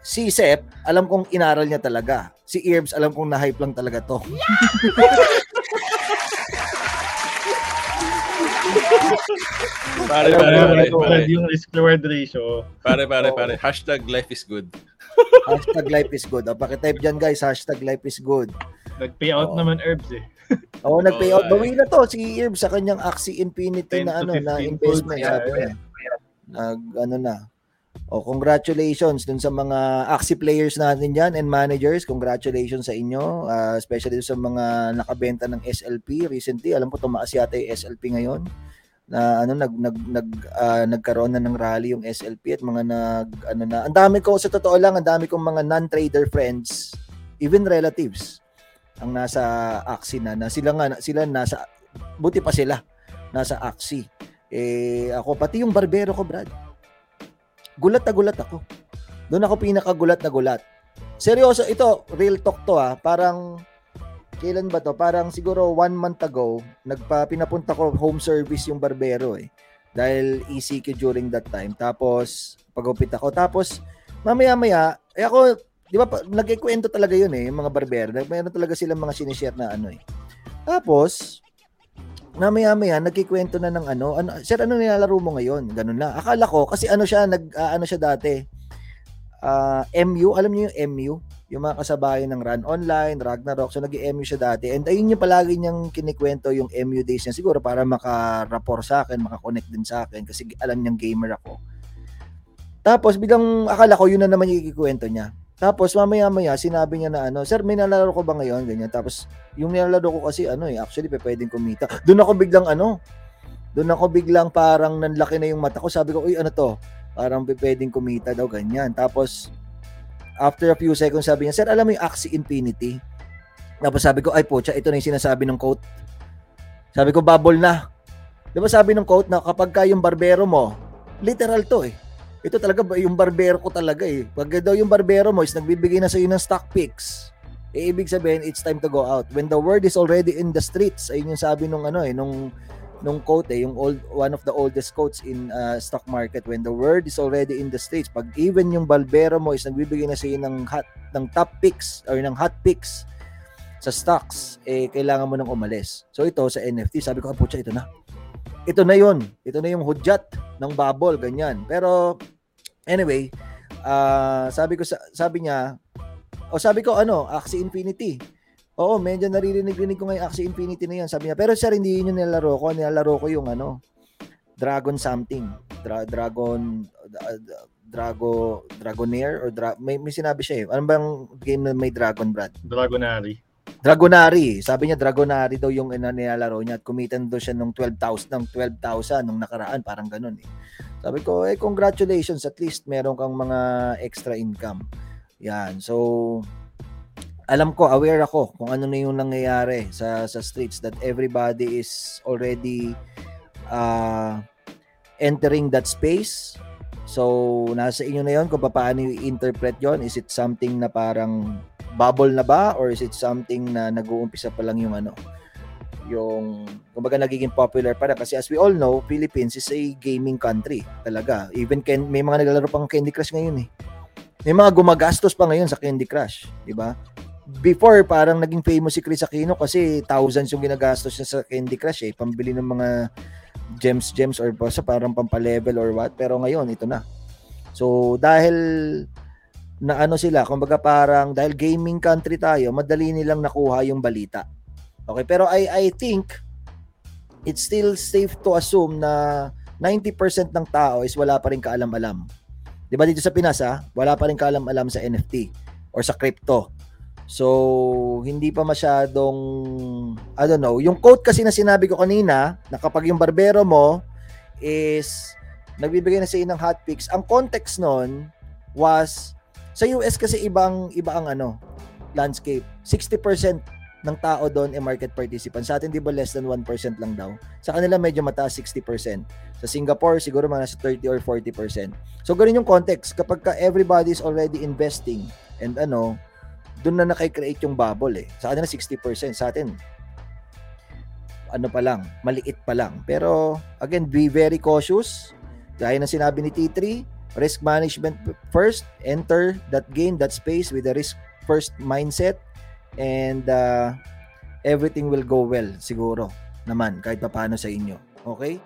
si Sep, alam kong inaral niya talaga. Si Irbs, alam kong na-hype lang talaga to. Pare, pare, pare, pare, yung risk-reward ratio. pare, pare, Oo. pare. Hashtag life is good. Hashtag life is good. O, pakitype dyan guys, hashtag life is good. Nag-payout Oo. naman herbs eh. Oo, nag-payout. Oo, Bawi na to si Irv sa kanyang Axie Infinity 10 na ano na 15 investment folds, sabi yeah. niya. Nag ano na. O congratulations dun sa mga Axie players natin diyan and managers. Congratulations sa inyo, ah, especially dun sa mga nakabenta ng SLP recently. Alam ko tumaas yata yung SLP ngayon na ano nag nag nag ah, nagkaroon na ng rally yung SLP at mga nag ano na. Ang dami ko sa totoo lang, ang dami kong mga non-trader friends, even relatives ang nasa Axie na, na sila nga sila nasa buti pa sila nasa Axie. Eh ako pati yung barbero ko, Brad. Gulat na gulat ako. Doon ako pinakagulat na gulat. Seryoso, ito, real talk to ah. Parang, kailan ba to? Parang siguro one month ago, nagpa, pinapunta ko home service yung barbero eh. Dahil ECQ during that time. Tapos, pagupit ako. Tapos, mamaya-maya, eh ako, di ba, nagkikwento talaga yun eh, yung mga barbero. Meron talaga silang mga sinishare na ano eh. Tapos, mamaya-maya, nagkikwento na ng ano, ano, sir, ano nilalaro mo ngayon? Ganun na. Akala ko, kasi ano siya, nag, ah, ano siya dati, ah, MU, alam niyo yung MU? Yung mga kasabayan ng Run Online, Ragnarok, so nag-MU siya dati. And ayun yung palagi niyang kinikwento yung MU days niya, siguro para maka-rapport sa akin, maka-connect din sa akin, kasi alam niyang gamer ako. Tapos, biglang akala ko, yun na naman yung ikikwento niya. Tapos mamaya-maya sinabi niya na ano, "Sir, may nalalaro ko ba ngayon?" ganyan. Tapos yung nilalaro ko kasi ano eh, actually pe pwedeng kumita. Doon ako biglang ano, doon ako biglang parang nanlaki na yung mata ko. Sabi ko, "Uy, ano to?" Parang pe pwedeng kumita daw ganyan. Tapos after a few seconds sabi niya, "Sir, alam mo yung Axie Infinity?" Tapos sabi ko, "Ay pocha, ito na yung sinasabi ng quote." Sabi ko, "Bubble na." 'Di ba sabi ng quote na kapag ka yung barbero mo, literal to eh ito talaga yung barbero ko talaga eh. Pag daw yung barbero mo is nagbibigay na sa iyo ng stock picks, eh, ibig sabihin it's time to go out. When the word is already in the streets, ayun yung sabi nung ano eh, nung nung quote eh, yung old one of the oldest quotes in uh, stock market when the word is already in the streets pag even yung barbero mo is nagbibigay na sa iyo ng hot ng top picks or ng hot picks sa stocks eh kailangan mo nang umalis. So ito sa NFT sabi ko ah, putya ito na. Ito na yon ito na yung hudyat ng bubble ganyan. Pero Anyway, ah sabi ko sa sabi niya, o sabi ko ano, Axie Infinity. Oo, medyo naririnig-rinig ko ngayon Axie Infinity na 'yan. Sabi niya, pero sir, hindi yun yung nilalaro ko. Nilalaro ko yung ano, Dragon something. Dra- Dragon uh, Drago Dragonair or dra- may, may sinabi siya eh. Ano bang game na may Dragon Brad? Dragonary. Dragonary. Sabi niya Dragonary daw yung ina nilalaro niya at kumitan daw siya ng 12,000 ng 12,000 nung nakaraan, parang ganun eh. Sabi ko, eh congratulations at least meron kang mga extra income. Yan. So alam ko, aware ako kung ano na yung nangyayari sa sa streets that everybody is already uh, entering that space. So, nasa inyo na yon kung paano i-interpret yon Is it something na parang bubble na ba? Or is it something na nag-uumpisa pa lang yung ano yung kumbaga nagiging popular para kasi as we all know Philippines is a gaming country talaga. Even can, may mga naglalaro pang Candy Crush ngayon eh. May mga gumagastos pa ngayon sa Candy Crush di ba before parang naging famous si Chris Aquino kasi thousands yung ginagastos niya sa Candy Crush eh pambili ng mga gems gems or basta parang pampalevel or what pero ngayon ito na so dahil na ano sila, kumbaga parang dahil gaming country tayo, madali nilang nakuha yung balita. Okay, pero I I think it's still safe to assume na 90% ng tao is wala pa rin kaalam-alam. 'Di ba dito sa Pinas ha, wala pa rin kaalam-alam sa NFT or sa crypto. So, hindi pa masyadong I don't know, yung quote kasi na sinabi ko kanina na kapag yung barbero mo is nagbibigay na sa ng hot picks, ang context nun was sa US kasi ibang iba ang ano, landscape. 60% ng tao doon ay market participants. Sa atin, di ba, less than 1% lang daw. Sa kanila, medyo mataas, 60%. Sa Singapore, siguro mga nasa 30 or 40%. So, ganun yung context. Kapag ka everybody is already investing and ano, doon na nakikreate yung bubble eh. Sa kanila, 60%. Sa atin, ano pa lang, maliit pa lang. Pero, again, be very cautious. Gaya ng sinabi ni T3, risk management first enter that game that space with a risk first mindset and uh, everything will go well siguro naman kahit pa paano sa inyo okay